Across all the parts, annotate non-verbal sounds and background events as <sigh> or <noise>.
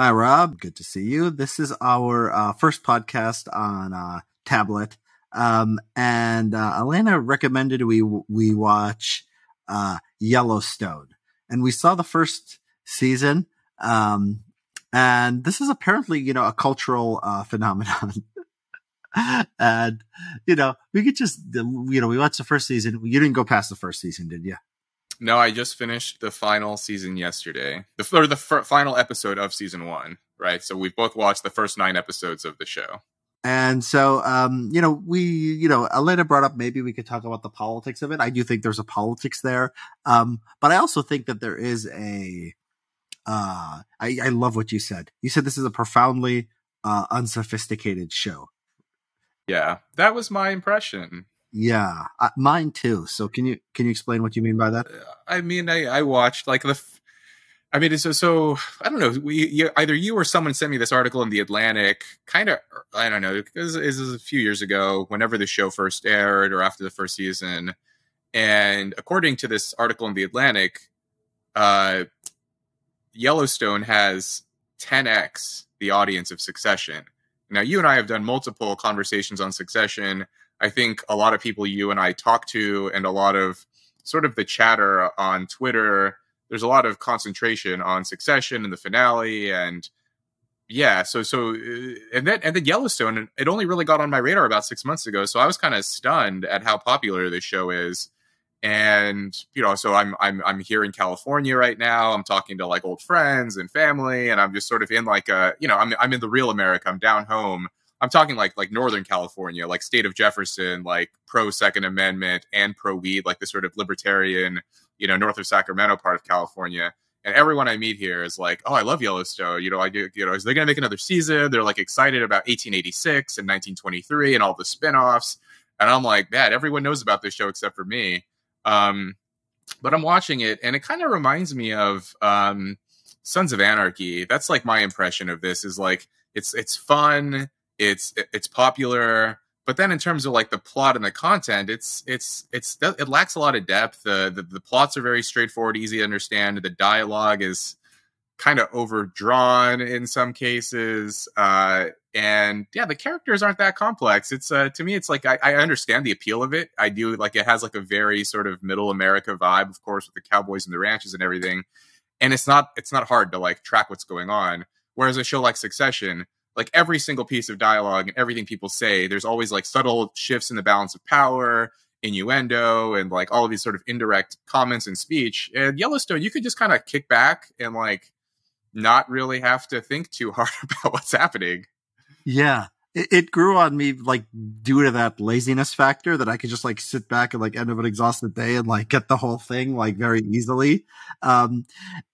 Hi, Rob. Good to see you. This is our uh, first podcast on uh, tablet, um, and uh, Elena recommended we we watch uh, Yellowstone, and we saw the first season. Um, and this is apparently, you know, a cultural uh, phenomenon. <laughs> and you know, we could just, you know, we watched the first season. You didn't go past the first season, did you? No, I just finished the final season yesterday, the or the f- final episode of season one. Right, so we've both watched the first nine episodes of the show. And so, um, you know, we, you know, Elena brought up maybe we could talk about the politics of it. I do think there's a politics there, um, but I also think that there is a. Uh, I, I love what you said. You said this is a profoundly uh, unsophisticated show. Yeah, that was my impression. Yeah, mine too. So can you can you explain what you mean by that? Uh, I mean, I, I watched like the. I mean, so so I don't know. We you, either you or someone sent me this article in the Atlantic. Kind of, I don't know. This is a few years ago, whenever the show first aired or after the first season. And according to this article in the Atlantic, uh, Yellowstone has 10x the audience of Succession. Now, you and I have done multiple conversations on Succession I think a lot of people you and I talk to, and a lot of sort of the chatter on Twitter, there's a lot of concentration on Succession and the finale, and yeah, so so uh, and then and then Yellowstone, it only really got on my radar about six months ago, so I was kind of stunned at how popular this show is. And you know, so I'm I'm I'm here in California right now. I'm talking to like old friends and family, and I'm just sort of in like a you know I'm I'm in the real America. I'm down home I'm talking like like Northern California, like state of Jefferson, like pro Second Amendment and pro weed, like the sort of libertarian, you know, north of Sacramento part of California. And everyone I meet here is like, "Oh, I love Yellowstone." You know, I do. You know, is they going to make another season? They're like excited about 1886 and 1923 and all the spinoffs. And I'm like, man, everyone knows about this show except for me. Um, but I'm watching it, and it kind of reminds me of um, Sons of Anarchy. That's like my impression of this. Is like it's it's fun it's it's popular but then in terms of like the plot and the content it's it's it's it lacks a lot of depth. The the, the plots are very straightforward easy to understand. The dialogue is kind of overdrawn in some cases uh and yeah the characters aren't that complex. It's uh to me it's like I, I understand the appeal of it. I do like it has like a very sort of middle america vibe of course with the cowboys and the ranches and everything and it's not it's not hard to like track what's going on. Whereas a show like succession like every single piece of dialogue and everything people say, there's always like subtle shifts in the balance of power, innuendo, and like all of these sort of indirect comments and speech. And Yellowstone, you could just kind of kick back and like not really have to think too <laughs> hard about what's happening. Yeah. It, it grew on me like due to that laziness factor that I could just like sit back and like end of an exhausted day and like get the whole thing like very easily. Um,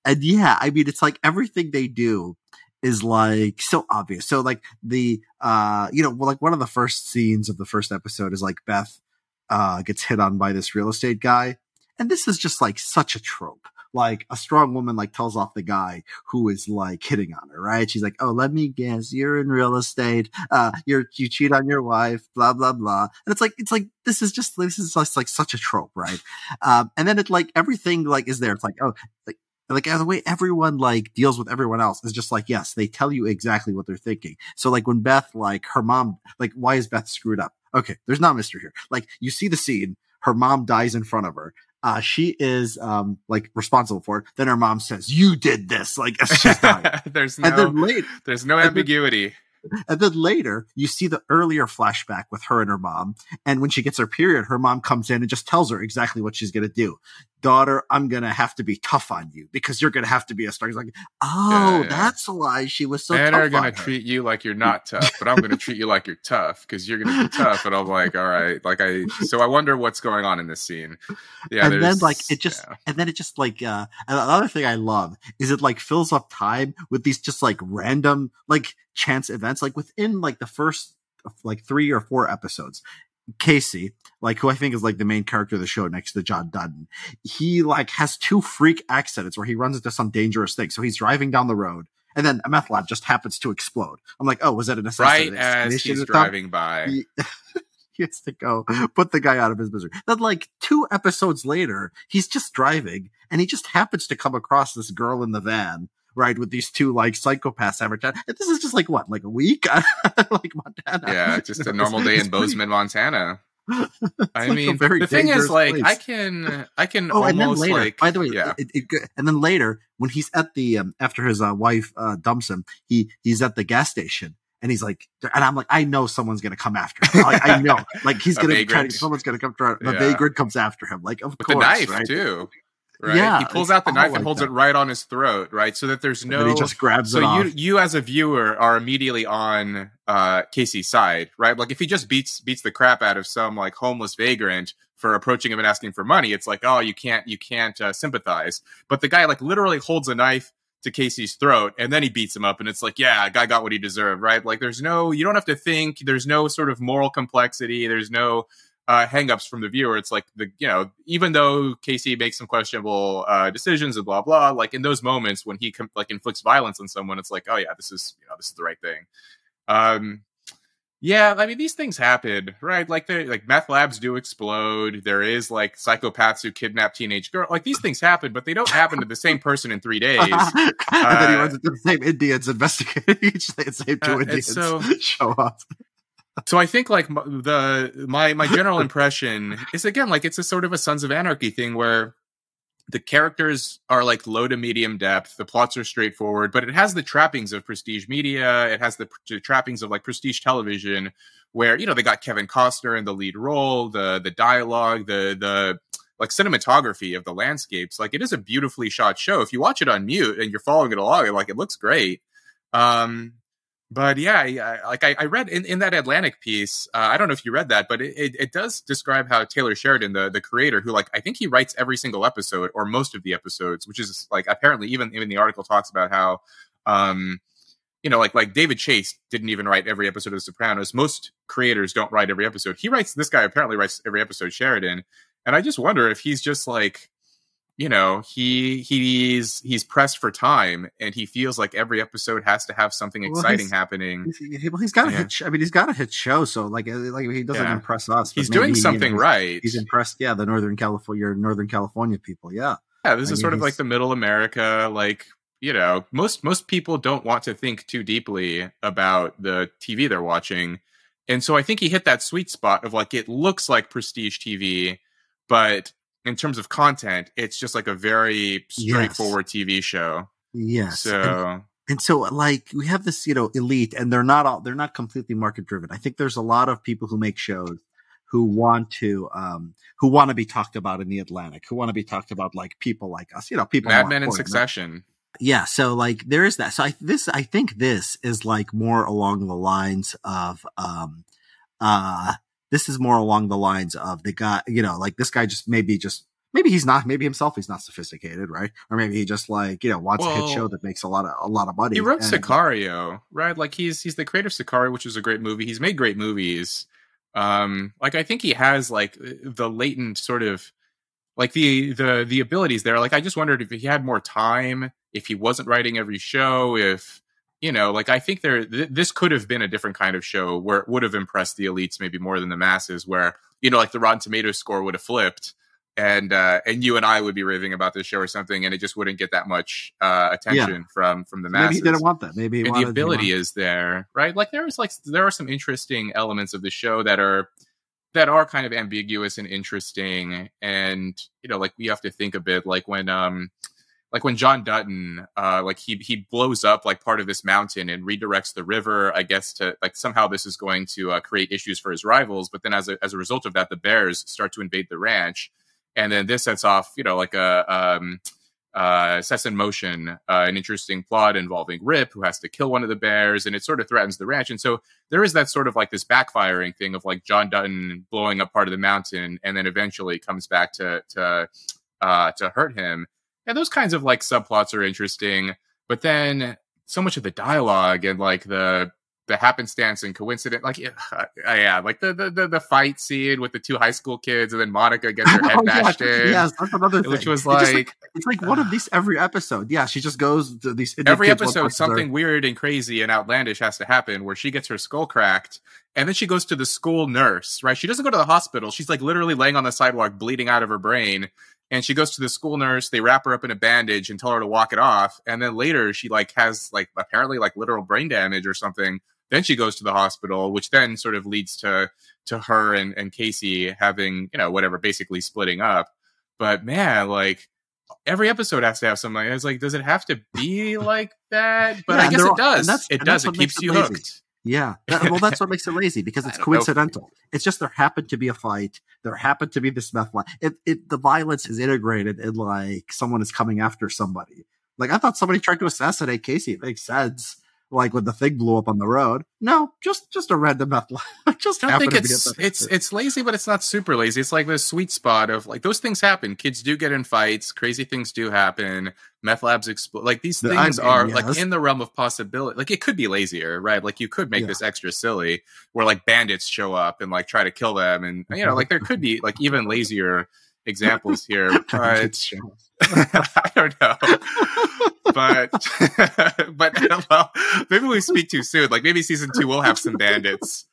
and yeah, I mean, it's like everything they do is like so obvious. So like the uh you know like one of the first scenes of the first episode is like Beth uh gets hit on by this real estate guy. And this is just like such a trope. Like a strong woman like tells off the guy who is like hitting on her, right? She's like, "Oh, let me guess, you're in real estate. Uh, you're you cheat on your wife, blah blah blah." And it's like it's like this is just this is just like such a trope, right? Um, and then it like everything like is there. It's like oh, like like the way everyone like deals with everyone else is just like yes they tell you exactly what they're thinking so like when beth like her mom like why is beth screwed up okay there's not mystery here like you see the scene her mom dies in front of her uh, she is um like responsible for it. Then her mom says, "You did this." Like <laughs> she's dying. <laughs> there's no, and then late, there's no ambiguity. And then later, you see the earlier flashback with her and her mom. And when she gets her period, her mom comes in and just tells her exactly what she's going to do. Daughter, I'm going to have to be tough on you because you're going to have to be a star. He's like, oh, yeah, yeah. that's why she was so Men are going to treat you like you're not tough, but I'm going to treat you like you're tough because you're going to be tough. And I'm like, all right. Like, I, so I wonder what's going on in this scene. Yeah. And then, like, it just, yeah. and then it just, like, uh, another thing I love is it, like, fills up time with these just, like, random, like, chance events like within like the first like three or four episodes casey like who i think is like the main character of the show next to john dutton he like has two freak accidents where he runs into some dangerous thing. So he's driving down the road and then a meth lab just happens to explode. I'm like oh was that an assassination right as he's driving by. He, <laughs> he has to go put the guy out of his misery. Then like two episodes later he's just driving and he just happens to come across this girl in the van right? With these two like psychopaths ever. This is just like what, like a week, <laughs> like Montana. Yeah, just a <laughs> normal day in Bozeman, Montana. I like mean, very the thing is, like, place. I can, I can Oh, and then almost later, like, by the way, yeah, it, it, and then later when he's at the um, after his uh, wife uh, dumps him, he he's at the gas station and he's like, and I'm like, I know someone's gonna come after him. Like, I know, <laughs> like he's gonna try. Someone's gonna come try. The Yeah. vagrant comes after him, like of with course, the knife right? too. Right? Yeah, he pulls out the knife and holds that. it right on his throat, right? So that there's no. then he just grabs so it you, you as a viewer are immediately on uh, Casey's side, right? Like if he just beats beats the crap out of some like homeless vagrant for approaching him and asking for money, it's like, oh, you can't you can't uh, sympathize. But the guy like literally holds a knife to Casey's throat and then he beats him up, and it's like, yeah, guy got what he deserved, right? Like there's no, you don't have to think. There's no sort of moral complexity. There's no uh, hangups from the viewer. It's like the you know, even though Casey makes some questionable uh, decisions and blah blah, like in those moments when he com- like inflicts violence on someone, it's like, oh yeah, this is you know this is the right thing. Um, yeah, I mean these things happen, right? Like they like meth labs do explode. There is like psychopaths who kidnap teenage girls. Like these things happen, but they don't happen to the same person in three <laughs> days. and then he Uh, runs into the same Indians investigating each day. The same two Uh, Indians so- <laughs> show up. So I think like the my my general impression is again like it's a sort of a Sons of Anarchy thing where the characters are like low to medium depth, the plots are straightforward, but it has the trappings of prestige media, it has the, trappings of like prestige television, where you know they got Kevin Costner in the lead role, the the dialogue, the the like cinematography of the landscapes. Like it is a beautifully shot show. If you watch it on mute and you're following it along, like it looks great. Um, but yeah, yeah like I, I read in, in that Atlantic piece, uh, I don't know if you read that, but it, it, it does describe how Taylor Sheridan, the, the creator, who like I think he writes every single episode or most of the episodes, which is like apparently even even the article talks about how um you know like like David Chase didn't even write every episode of The Sopranos. Most creators don't write every episode. He writes this guy apparently writes every episode Sheridan, and I just wonder if he's just like you know he he's he's pressed for time and he feels like every episode has to have something exciting he's- happening He's, he, well, he's got a Yeah. hit. I mean, he's got a hit show. So like, uh, like he doesn't Yeah. impress us. he's doing something know, right He's impressed. Yeah, the Northern California, your Northern California people. Yeah, yeah this I is mean, sort of like the middle america like you know most most people don't want to think too deeply about the tv they're watching and so i think he hit that sweet spot of like it looks like prestige tv but in terms of content it's just like a very straightforward tv show. Yes. And- so and so like we have this you know elite and they're not all they're not completely market driven i think there's a lot of people who make shows who want to um who want to be talked about in the atlantic who want to be talked about like people like us you know people mad men in succession. Yeah so like there is that. So i this i think this is like more along the lines of um uh this is more along the lines of the guy you know like this guy just maybe just maybe he's not maybe himself he's not sophisticated right? Or maybe he just like you know wants a hit show that makes a lot of a lot of money he wrote and- sicario right? Like he's he's the creator of sicario which is a great movie. He's made great movies. Um like i think he has like the latent sort of like the the the abilities there. Like i just wondered if he had more time if he wasn't writing every show if you know like i think there th- this could have been a different kind of show where it would have impressed the elites maybe more than the masses where you know like the rotten tomatoes score would have flipped and uh and you and i would be raving about this show or something and it just wouldn't get that much uh attention from from the masses. maybe he didn't want that maybe he and wanted the ability is there, right? Like there is like there are some interesting elements of the show that are that are kind of ambiguous and interesting, and you know, like we have to think a bit, like when um like when John Dutton uh like he he blows up like part of this mountain and redirects the river, I guess to like somehow this is going to uh, create issues for his rivals, but then as a as a result of that, the bears start to invade the ranch, and then this sets off you know like a um uh, sets in motion uh, an interesting plot involving Rip, who has to kill one of the bears, and it sort of threatens the ranch. And so there is that sort of like this backfiring thing of like John Dutton blowing up part of the mountain, and then eventually comes back to to uh, to hurt him. And those kinds of like subplots are interesting, but then so much of the dialogue and like the the happenstance and coincidence, like yeah, uh, yeah like the, the the the fight scene with the two high school kids, and then Monica gets her <laughs> head Oh, yeah, bashed in. yes that's another thing Which was It's just like, it's like one of these every episode yeah she just goes to these every episode something weird and crazy and outlandish has to happen where she gets her skull cracked and then she goes to the school nurse right she doesn't go to the hospital she's like literally laying on the sidewalk bleeding out of her brain and she goes to the school nurse they wrap her up in a bandage and tell her to walk it off. And then later she like has like apparently like literal brain damage or something. Then she goes to the hospital which then sort of leads to to her and, and casey having you know whatever basically splitting up. But man like every episode has to have something like it's like does it have to be like that? But Yeah, i guess it does. it does. It keeps you hooked Yeah. <laughs> That- well, that's what makes it lazy because it's don't know coincidental. It's just there happened to be a fight. There happened to be this meth lab. It, it, the violence is integrated in like someone is coming after somebody. Like I thought somebody tried to assassinate Casey. It makes sense. Like when the thing blew up on the road. No, just just a random meth lab. <laughs> just I don't think happened to be it's it's it's lazy, but it's not super lazy. It's like the sweet spot of like those things happen. Kids do get in fights. Crazy things do happen. Meth labs explode. Like these things I mean, are yes. like in the realm of possibility. Like it could be lazier, right? Like you could make Yeah. this extra silly, where like bandits show up and like try to kill them, and you know, <laughs> like there could be like even lazier examples here. <laughs> But <laughs> I don't know. but <laughs> but well, maybe we speak too soon. Like maybe season two will have some bandits.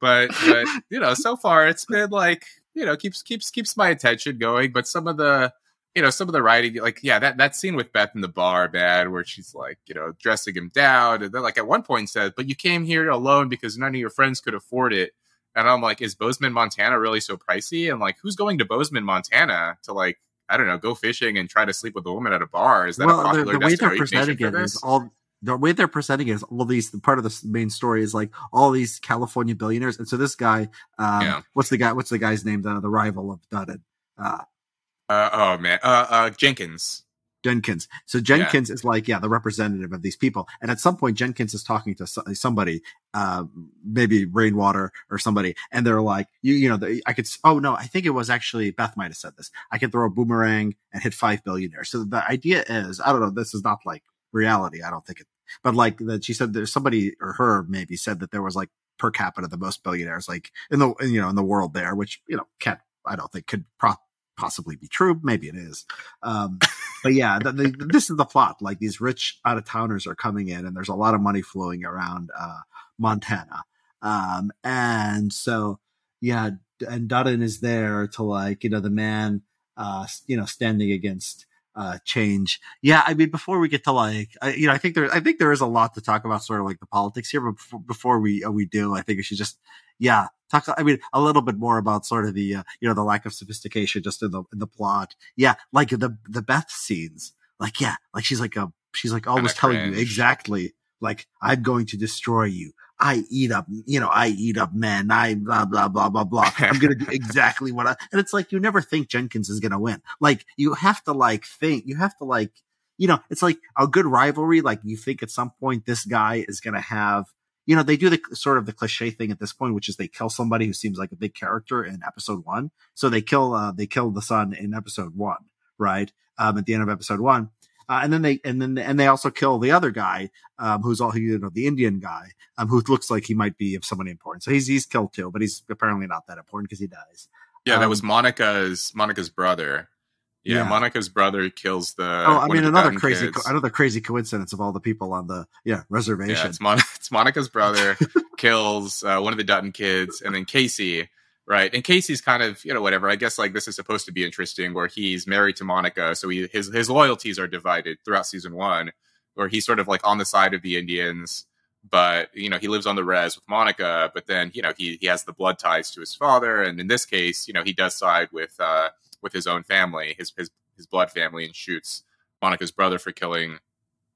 But but you know, so far it's been like you know keeps keeps keeps my attention going. But some of the you know some of the writing, like yeah, that that scene with Beth in the bar, man, where she's like you know dressing him down, and then like at one point says, "But you came here alone because none of your friends could afford it." And I'm like, is Bozeman, Montana really so pricey? And like, who's going to Bozeman, Montana to like, I don't know, go fishing and try to sleep with a woman at a bar? Is that a well, the, popular the way they're presenting it is all the way they're presenting it is all these part of the main story is like all these California billionaires, and so this guy, um, Yeah. what's the guy? What's the guy's name? The, the rival of Dutton, uh, Uh, oh man, uh, uh, Jenkins. Jenkins. So Jenkins is like, yeah, the representative of these people, and at some point Jenkins is talking to somebody, uh, maybe Rainwater or somebody, and they're like, you, you know, the, I could. Oh no, I think it was actually Beth might have said this. I could throw a boomerang and hit five billionaires. So the idea is, I don't know, this is not like reality. I don't think it, but like that she said there's somebody or her maybe said that there was like per capita the most billionaires like in the you know in the world there, which you know can't I don't think could pro- possibly be true. Maybe it is. Um, but yeah, the, the, <laughs> this is the plot. Like these rich out of towners are coming in, and there's a lot of money flowing around uh, Montana. Um, and so yeah, and Dutton is there to like you know the man, uh, you know, standing against uh change. Yeah, I mean, before we get to like, I, you know, I think there, I think there is a lot to talk about, sort of like the politics here. But before, we uh, we do, I think we should just yeah talk. I mean, a little bit more about sort of the uh, you know the lack of sophistication just in the in the plot. Yeah, like the the Beth scenes. Like yeah, like she's like a she's like always telling you exactly like I'm going to destroy you. I eat up, you know, I eat up men. I blah blah blah blah blah. I'm gonna do <laughs> exactly what I. And it's like you never think Jenkins is gonna win. Like you have to like think. You have to like, you know, it's like a good rivalry. Like you think at some point this guy is gonna have. You know, they do the sort of the cliche thing at this point, which is they kill somebody who seems like a big character in episode one. So they kill, uh, they kill the son in episode one, right? Um, at the end of episode one. Uh, and then they, and then, and they also kill the other guy, um, who's all, you know, the Indian guy, um, who looks like he might be of somebody important. So he's, he's killed too, but he's apparently not that important because he dies. Yeah, that Um, was Monica's Monica's brother. Yeah, Yeah. Monica's brother kills the. oh, I mean, another crazy, co- another crazy coincidence of all the people on the, yeah, Yeah, reservation. it's, Mon- <laughs> it's Monica's brother <laughs> kills uh, one of the Dutton kids, and then Casey, right? And Casey's kind of you know whatever. I guess like this is supposed to be interesting, where he's married to Monica, so he, his his loyalties are divided throughout season one, where he's sort of like on the side of the Indians, but you know he lives on the res with Monica, but then you know he he has the blood ties to his father, and in this case, you know he does side with uh with his own family, his his his blood family, and shoots Monica's brother for killing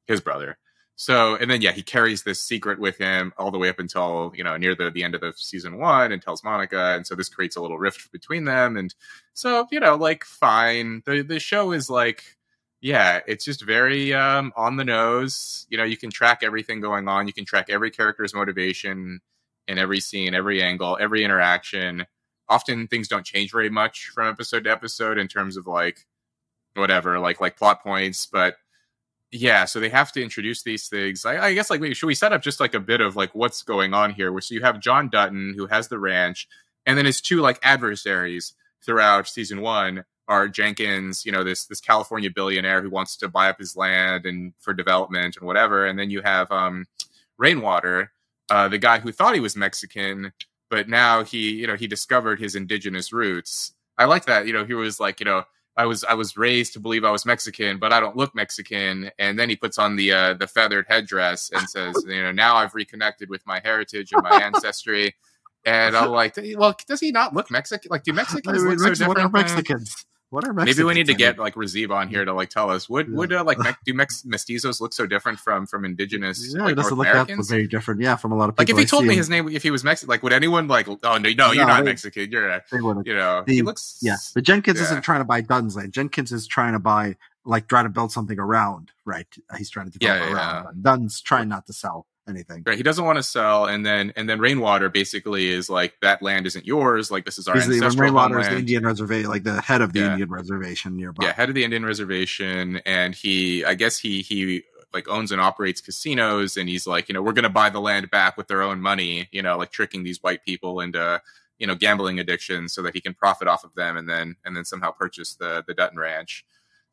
his brother. So, and then yeah, he carries this secret with him all the way up until you know near the the end of the season one, and tells Monica, and so this creates a little rift between them, and so you know, like fine, the the show is like, yeah, it's just very um on the nose. You know, you can track everything going on, you can track every character's motivation in every scene, every angle, every interaction. Often things don't change very much from episode to episode in terms of like whatever, like like plot points, but yeah, so they have to introduce these things. I, I guess like maybe should we set up just like a bit of like what's going on here? Where so you have John Dutton who has the ranch, and then his two like adversaries throughout season one are Jenkins, you know, this this California billionaire who wants to buy up his land and for development and whatever, and then you have um Rainwater, uh, the guy who thought he was Mexican, but now he you know he discovered his indigenous roots. I like that. You know, he was like you know I was I was raised to believe I was Mexican, but I don't look Mexican. And then he puts on the uh, the feathered headdress and says, <laughs> you know, now I've reconnected with my heritage and my ancestry. And I'm like, well, does he not look Mexican? Like, do Mexicans look so different? Are Mexicans? What are Mexicans? Maybe we need to get like Razib on here to like tell us would would uh, like do Mex- mestizos look so different from from indigenous yeah, like, it doesn't North look that very different. Yeah, from a lot of people. Like if he I told see me his name, if he was Mexican, like would anyone like, oh no, no, you're not they- Mexican, you're a, you know, The- he looks, Yeah, but Jenkins Yeah. isn't trying to buy Dunn's land. Jenkins is trying to buy, like, trying to build something around. Right? He's trying to develop Yeah, yeah, around. Dunn. Dunn's trying not to sell anything. Right, he doesn't want to sell, and then and then Rainwater basically is like that land isn't yours. Like this is our He's the ancestral Rainwater is the. Indian reservation, like the head of the Yeah. Indian reservation nearby. yeah, head of the Indian reservation, and he, I guess he he like owns and operates casinos, and he's like, you know, we're gonna buy the land back with their own money, you know, like tricking these white people into you know gambling addiction so that he can profit off of them, and then and then somehow purchase the the Dutton Ranch.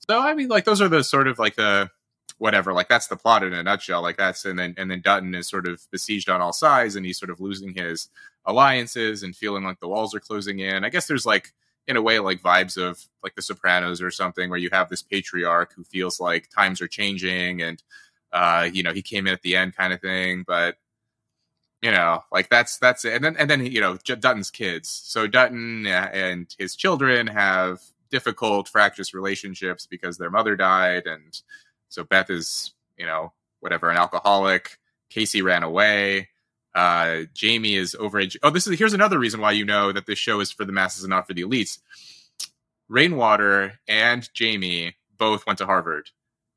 So I mean, like those are the sort of like the whatever, like that's the plot in a nutshell. Like that's and then and then Dutton is sort of besieged on all sides, and he's sort of losing his alliances and feeling like the walls are closing in. I guess there's like in a way like vibes of like the sopranos or something where you have this patriarch who feels like times are changing and uh you know he came in at the end kind of thing but you know like that's that's it and then and then you know dutton's kids so dutton uh, and his children have difficult fractious relationships because their mother died and so beth is you know whatever an alcoholic casey ran away uh, Jamie is overage. Oh, this is here's another reason why you know that this show is for the masses and not for the elites. Rainwater and Jamie both went to Harvard,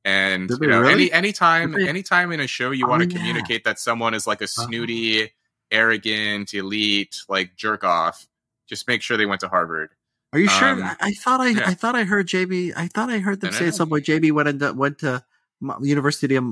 and you know, really? any anytime they? anytime in a show you Oh, want to yeah. Uh-huh. communicate that someone is like a snooty, arrogant, elite, like jerk off, just make sure they went to Harvard. Are you sure? Um, I, I thought I, yeah. I thought I heard Jamie. I thought I heard them say at some point JB went into, went to Mo- University of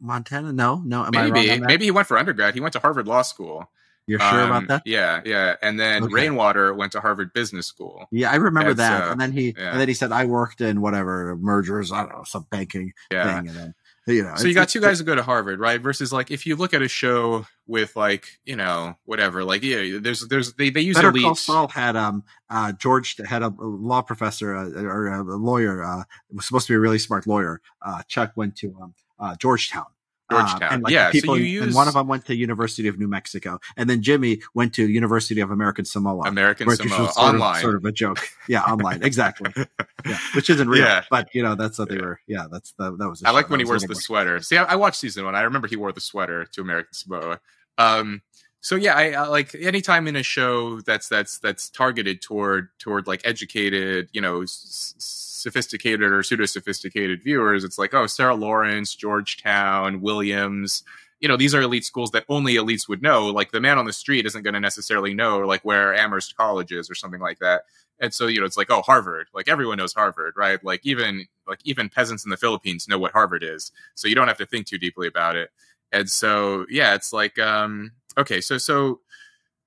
Montana. No, no, am maybe maybe he went for undergrad. He went to Harvard Law School. You're sure Um, about that? Yeah, yeah. And then Okay. Rainwater went to Harvard Business School. Yeah, I remember That's, that. uh, and then he, yeah. and then he said, "I worked in whatever mergers. I don't know some banking Yeah. thing." And then you know, so you got two guys who go to Harvard, right? Versus like if you look at a show with like you know whatever, like yeah, there's there's they they use Better elite. Call Saul had um uh George had a law professor uh, or a lawyer uh was supposed to be a really smart lawyer. Uh, Chuck went to um uh, Georgetown. Uh, Georgetown. and like Yeah, so people you in- and one of them went to University of New Mexico, and then Jimmy went to University of American Samoa. American Samoa sort online. of, sort of a joke. Yeah, online, exactly. <laughs> Yeah, which isn't real, Yeah. but you know that's what they were. Yeah, that's the, that was. a I like when he wears the sweater. See, I, I watched season one. I remember he wore the sweater to American Samoa. Um, so yeah, I, I like anytime in a show that's that's that's targeted toward toward like educated, you know, s- sophisticated or pseudo sophisticated viewers. It's like, oh, Sarah Lawrence, Georgetown, Williams. You know, these are elite schools that only elites would know. Like the man on the street isn't going to necessarily know like where Amherst College is or something like that. And so, you know, it's like, oh, Harvard. Like everyone knows Harvard, right? Like even like even peasants in the Philippines know what Harvard is. So you don't have to think too deeply about it. And so, yeah, it's like, um, okay, so so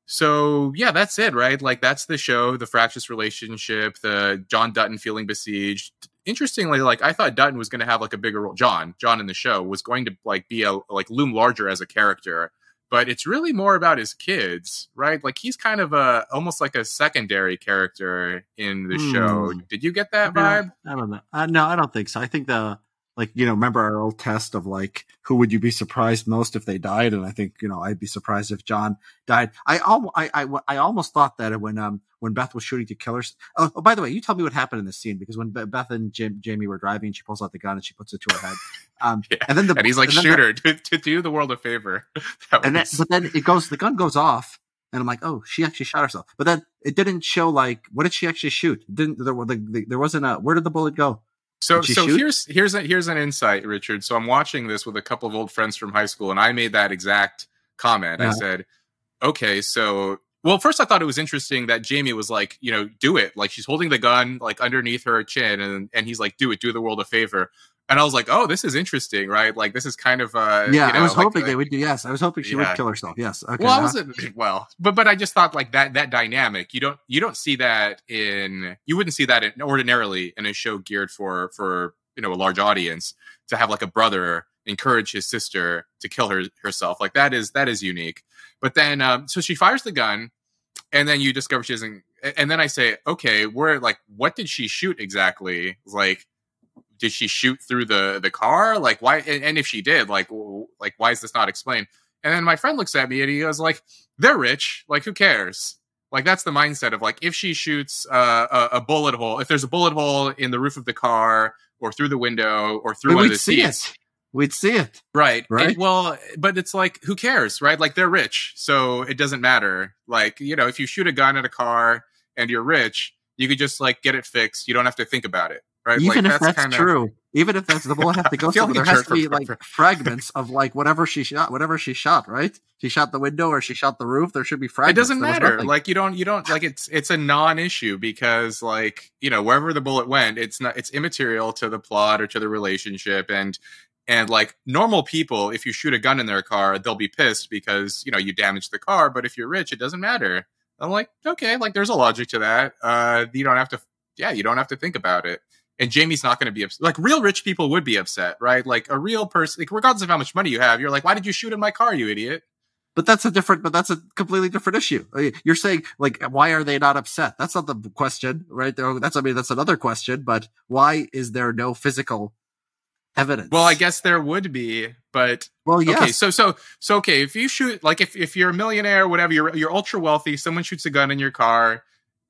so yeah, that's it, right? Like that's the show, the fractious relationship, the John Dutton feeling besieged. Interestingly, like I thought Dutton was going to have like a bigger role. John, John in the show was going to like be a like loom larger as a character, but it's really more about his kids, right? Like he's kind of a almost like a secondary character in the show. Hmm. Did you get that vibe? I don't know. Uh, no, I don't think so. I think the like you know remember our old test of like who would you be surprised most if they died, and I think you know I'd be surprised if John died. I al- I, I I almost thought that when um when Beth was shooting to kill her. Oh, oh, by the way, you tell me what happened in this scene because when Beth and Jim, Jamie were driving, she pulls out the gun and she puts it to her head. Um, <laughs> Yeah. and then the And he's like, and then shoot the- to, to do the world a favor. <laughs> That and then, but then it goes, the gun goes off, and I'm like, oh, she actually shot herself. But then it didn't show like what did she actually shoot? Didn't there? were- The, the, there wasn't a where did the bullet go? So so shoot? here's here's a, here's an insight, Richard. So I'm watching this with a couple of old friends from high school, and I made that exact comment. I said, "Okay, so well, first I thought it was interesting that Jamie was like, you know, do it. Like she's holding the gun like underneath her chin, and and he's like, do it, do the world a favor." And I was like, "Oh, this is interesting, right? Like this is kind of uh, yeah, you know, I was like- hoping like- they would do. Yes, I was hoping she Yeah. would kill herself. Yes. Okay. well, I wasn't <laughs> well, but but I just thought like that that dynamic. You don't you don't see that in you wouldn't see that in, ordinarily in a show geared for for you know a large audience to have like a brother encourage his sister to kill her herself. Like that is that is unique. But then um, so she fires the gun, and then you discover she doesn't and then I say, okay, where like what did she shoot exactly? Like, did she shoot through the the car? Like, why? And, and if she did, like, like why is this not explained? And then my friend looks at me and he goes, like, they're rich. Like, who cares? Like that's the mindset of like if she shoots uh, a, a, bullet hole, if there's a bullet hole in the roof of the car or through the window or through one of the seats, it. we'd see it. Right. Right. And, well, but it's like who cares, right? Like they're rich, so it doesn't matter. Like you know, if you shoot a gun at a car and you're rich, you could just like get it fixed. You don't have to think about it right? Even like, if that's, kinda... true, even if that's the bullet have to <laughs> go through, there has to be like <laughs> fragments of like whatever she shot, whatever she shot, right? She shot the window or she shot the roof. There should be fragments. It doesn't matter. Like you don't, you don't like it's it's a non-issue because like you know wherever the bullet went, it's not it's immaterial to the plot or to the relationship and. And like normal people, if you shoot a gun in their car, they'll be pissed because you know you damaged the car. But if you're rich, it doesn't matter. I'm like, okay, like there's a logic to that. Uh, you don't have to, yeah, you don't have to think about it and Jamie's not going to be upset. Like real rich people would be upset, right? Like a real person, like regardless of how much money you have, you're like, why did you shoot in my car, you idiot? But that's a different, but that's a completely different issue. You're saying like, why are they not upset? That's not the question, right? That's, I mean, that's another question, but why is there no physical evidence? Well, I guess there would be, but well, yes. Okay, so so so okay, if you shoot like if if you're a millionaire, whatever, you're you're ultra wealthy, someone shoots a gun in your car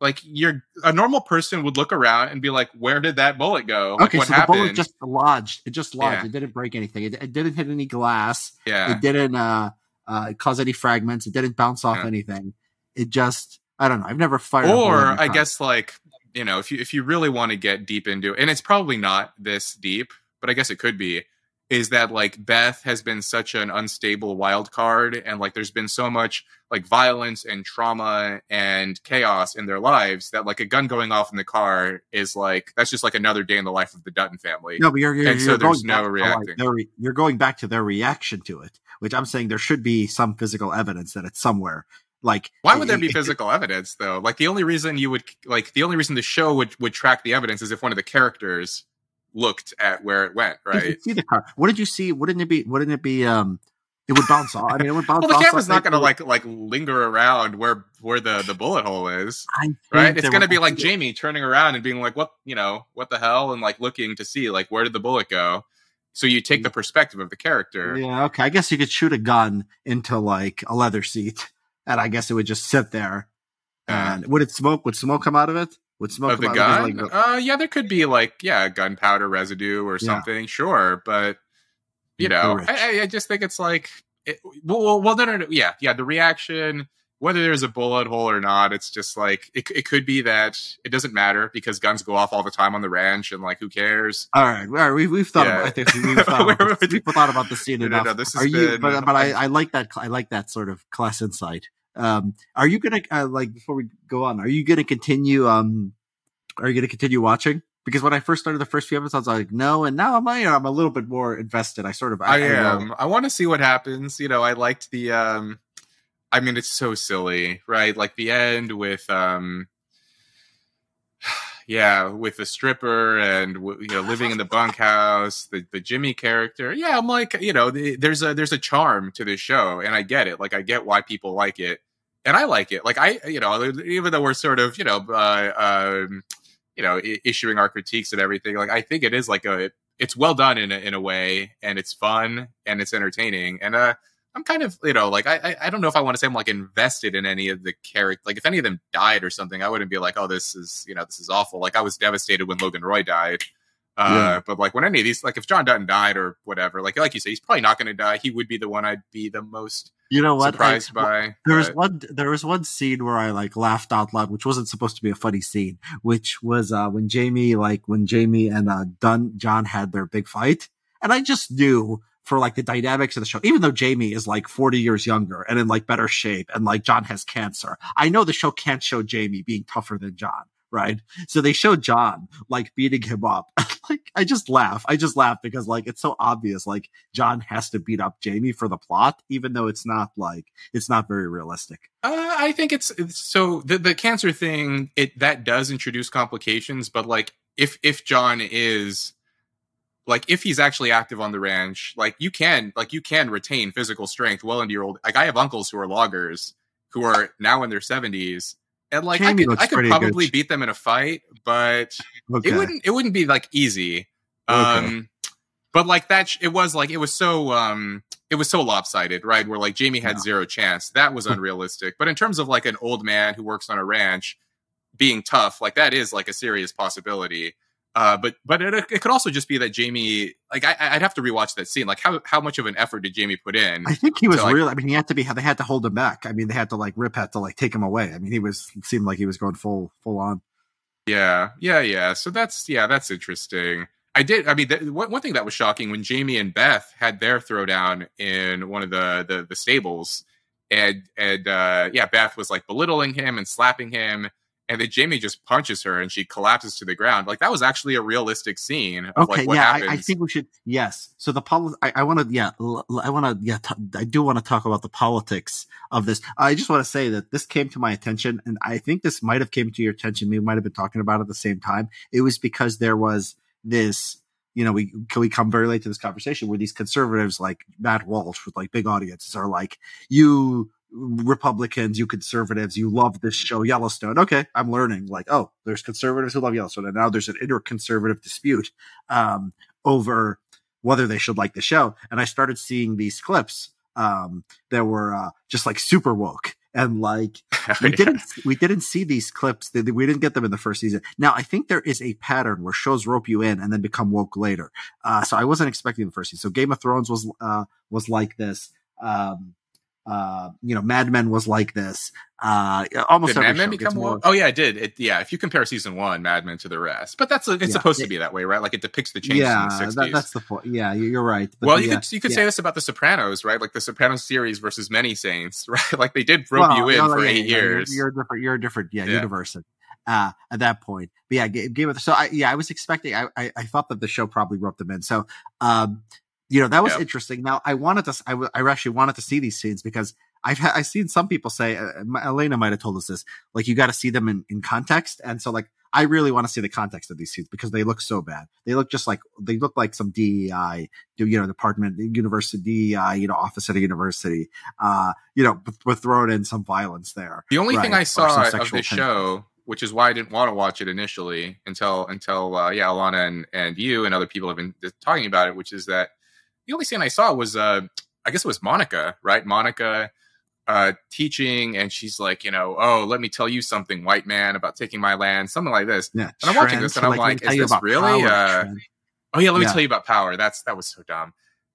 like you're a normal person would look around and be like, "Where did that bullet go? Like, okay, what so happened?" the bullet just lodged. It just lodged. Yeah. It didn't break anything. It, it, didn't hit any glass. Yeah. It didn't uh, uh, cause any fragments. It didn't bounce off yeah. anything. It just I don't know. I've never fired. Or I guess like you know if you if you really want to get deep into it, and it's probably not this deep, but I guess it could be is that like Beth has been such an unstable wild card and like there's been so much like violence and trauma and chaos in their lives that like a gun going off in the car is like that's just like another day in the life of the Dutton family. No, but you're, you're, and so you're there's no reacting. Like you're going back to their reaction to it, which I'm saying there should be some physical evidence that it's somewhere. Like, why would there be physical evidence though? Like the only reason you would like the only reason the show would would track the evidence is if one of the characters looked at where it went, right? see the car. What did you see? Wouldn't it be? Wouldn't it be? Um, it would bounce off. I mean, it would bounce. well, the camera's not going to like like linger around where where the the bullet hole is, right? It's going to be like Jamie turning around and being like, "What you know? What the hell?" and like looking to see like where did the bullet go. So you take the perspective of the character. Yeah, okay. I guess you could shoot a gun into like a leather seat, and I guess it would just sit there. And would it smoke? Would smoke come out of it? Would smoke of the gun? Like, uh, yeah, there could be like yeah, gunpowder residue or something. Yeah. Sure, but you know, I, I, just think it's like, it, well, well, no, no, no, yeah, yeah. The reaction, whether there's a bullet hole or not, it's just like it, it could be that it doesn't matter because guns go off all the time on the ranch, and like, who cares? All right, all right. We've, we've thought yeah. about. I think <laughs> we've thought, about, we've thought <laughs> about the scene no, enough. No, no, this Are you? But but I, I like that. I like that sort of class insight. Um, are you gonna uh, like before we go on? Are you gonna continue? Um, are you gonna continue watching? Because when I first started the first few episodes, I was like, no, and now I'm I'm a little bit more invested. I sort of I, I am. I, I want to see what happens. You know, I liked the. um I mean, it's so silly, right? Like the end with um yeah, with the stripper and you know living in the bunkhouse, the the Jimmy character. Yeah, I'm like, you know, the, there's a there's a charm to this show, and I get it. Like, I get why people like it, and I like it. Like, I you know, even though we're sort of you know, uh, um, you know, issuing our critiques and everything, like I think it is like a it's well done in a, in a way, and it's fun and it's entertaining, and uh I'm kind of, you know, like I, I don't know if I want to say I'm like invested in any of the character. Like if any of them died or something, I wouldn't be like, oh, this is, you know, this is awful. Like I was devastated when Logan Roy died. Uh, yeah. but like when any of these, like if John Dutton died or whatever, like like you say, he's probably not going to die. He would be the one I'd be the most, you know, what surprised I, by. There was one, there was one scene where I like laughed out loud, which wasn't supposed to be a funny scene, which was uh when Jamie, like when Jamie and uh Dunn John had their big fight, and I just knew for like the dynamics of the show, even though Jamie is like 40 years younger and in like better shape and like John has cancer. I know the show can't show Jamie being tougher than John, right? So they show John like beating him up. <laughs> like I just laugh. I just laugh because like it's so obvious like John has to beat up Jamie for the plot, even though it's not like it's not very realistic. Uh, I think it's, it's so the the cancer thing, it that does introduce complications, but like if if John is like if he's actually active on the ranch, like you can like you can retain physical strength well into your old like I have uncles who are loggers who are now in their 70s and like Jamie I could, I could probably good. beat them in a fight, but Okay. it wouldn't it wouldn't be like easy. Okay. Um, but like that, sh- it was like it was so um it was so lopsided, right? Where like Jamie had Yeah. zero chance. That was <laughs> unrealistic. But in terms of like an old man who works on a ranch being tough, like that is like a serious possibility. Uh, but but it, it could also just be that Jamie, like I, I'd have to rewatch that scene. Like how how much of an effort did Jamie put in? I think he was So, like- real. I mean, he had to be. They had to hold him back. I mean, they had to like Rip had to like take him away. I mean, he was it seemed like he was going full full on. Yeah, yeah, yeah. So that's yeah, that's interesting. I did. I mean, th- one one thing that was shocking when Jamie and Beth had their throwdown in one of the the, the stables, and and uh, yeah, Beth was like belittling him and slapping him, and then Jamie just punches her and she collapses to the ground. Like that was actually a realistic scene of Okay, like what yeah, happens. I, I think we should. Yes. So the poli- I, I want to. Yeah, l- I want to. Yeah, t- I do want to talk about the politics of this. I just want to say that this came to my attention, and I think this might have came to your attention. We might have been talking about it at the same time. It was because there was this. You know, we can we come very late to this conversation where these conservatives like Matt Walsh with like big audiences are like, you Republicans, you conservatives, you love this show Yellowstone. Okay, I'm learning. Like, oh, there's conservatives who love Yellowstone, and now there's an inter-conservative dispute um, over whether they should like the show. And I started seeing these clips um, that were uh, just like super woke, and like <laughs> we Yeah. didn't we didn't see these clips. They- We didn't get them in the first season. Now I think there is a pattern where shows rope you in and then become woke later. Uh, so I wasn't expecting the first season. So Game of Thrones was uh, was like this. Um, uh, you know, Mad Men was like this. Uh, almost Did every Mad Men become more- Oh yeah, it did. It, yeah, if you compare season one, Mad Men to the rest, but that's it's Yeah. supposed to be that way, right? Like it depicts the change. Yeah, in the that, that's the point. Yeah, you- you're right. But well, the, you uh, could you could yeah. say this about the Sopranos, right? Like the Sopranos series versus Many Saints, <laughs> right? Like they did rope Well, you in no, for eight yeah, you're- years. You're, different. You're a different. Yeah, Yeah. universe. Uh, at that point, but yeah, Game of so I yeah I was expecting. I, I I thought that the show probably roped them in. So um, you know that was Yeah. interesting. Now I wanted to. I, w- I actually wanted to see these scenes because I've ha- I've seen some people say uh, uh, Elena might have told us this. Like you got to see them in in context, and so like I really want to see the context of these scenes because they look so bad. They look just like they look like some DEI, do you know, department, university, DEI, you know, office at a university. Uh, you know, with, with throwing in some violence there. the only thing I saw of the show, which is why I didn't want to watch it initially until until uh, yeah, Alana and and you and other people have been talking about it, which is that the only scene I saw was uh, I guess it was Monica, right? Monica uh teaching and she's like you know oh let me tell you something white man about taking my land something like this. Yeah, And I'm watching this and I'm me like, is this really, power, uh, oh yeah let me Yeah. tell you about power. That's that was so dumb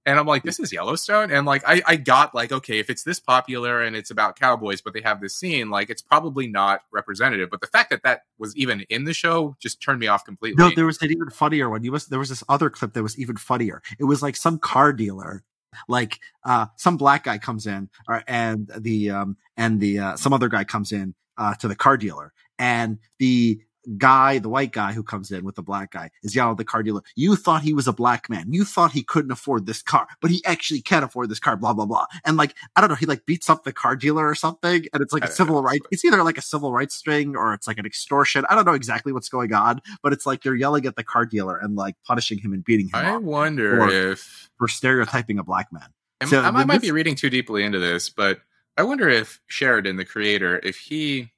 and i'm like this is yellowstone and like i i got like okay if it's this popular and it's about cowboys but they have this scene like it's probably not representative but the fact that that was even in the show just turned me off completely No, there was an even funnier one. You was there was this other clip that was even funnier. It was like some car dealer, like uh some black guy comes in, uh, and the um and the uh, some other guy comes in uh to the car dealer, and the guy, the white guy who comes in with the black guy, is yelling at the car dealer. You thought he was a black man. You thought he couldn't afford this car, but he actually can't afford this car. Blah blah blah. And like I don't know, he like beats up the car dealer or something, and it's like I a civil right. It's either like a civil rights string or it's like an extortion. I don't know exactly what's going on, but it's like they're yelling at the car dealer and like punishing him and beating him i wonder Or- if for stereotyping a black man. So I, might- might this- be reading too deeply into this, but I wonder if Sheridan, the creator, if he,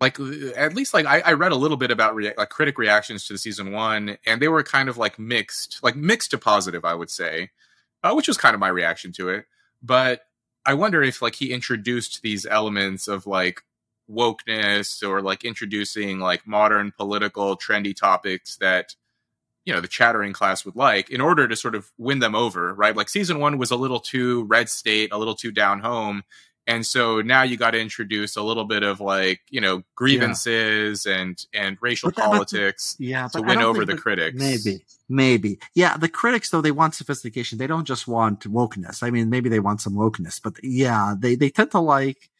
like, at least like I, I read a little bit about rea- like critic reactions to the season one, and they were kind of like mixed, like mixed to positive, I would say, uh, which was kind of my reaction to it. But I wonder if like he introduced these elements of like wokeness or like introducing like modern political trendy topics that you know the chattering class would like in order to sort of win them over right like season one was a little too red state a little too down home and so now you got to introduce a little bit of like you know grievances and and racial But that- but- politics Yeah, to win over the critics Maybe, maybe. Yeah, the critics though they want sophistication. They don't just want wokeness. I mean, maybe they want some wokeness, but yeah, they they tend to like,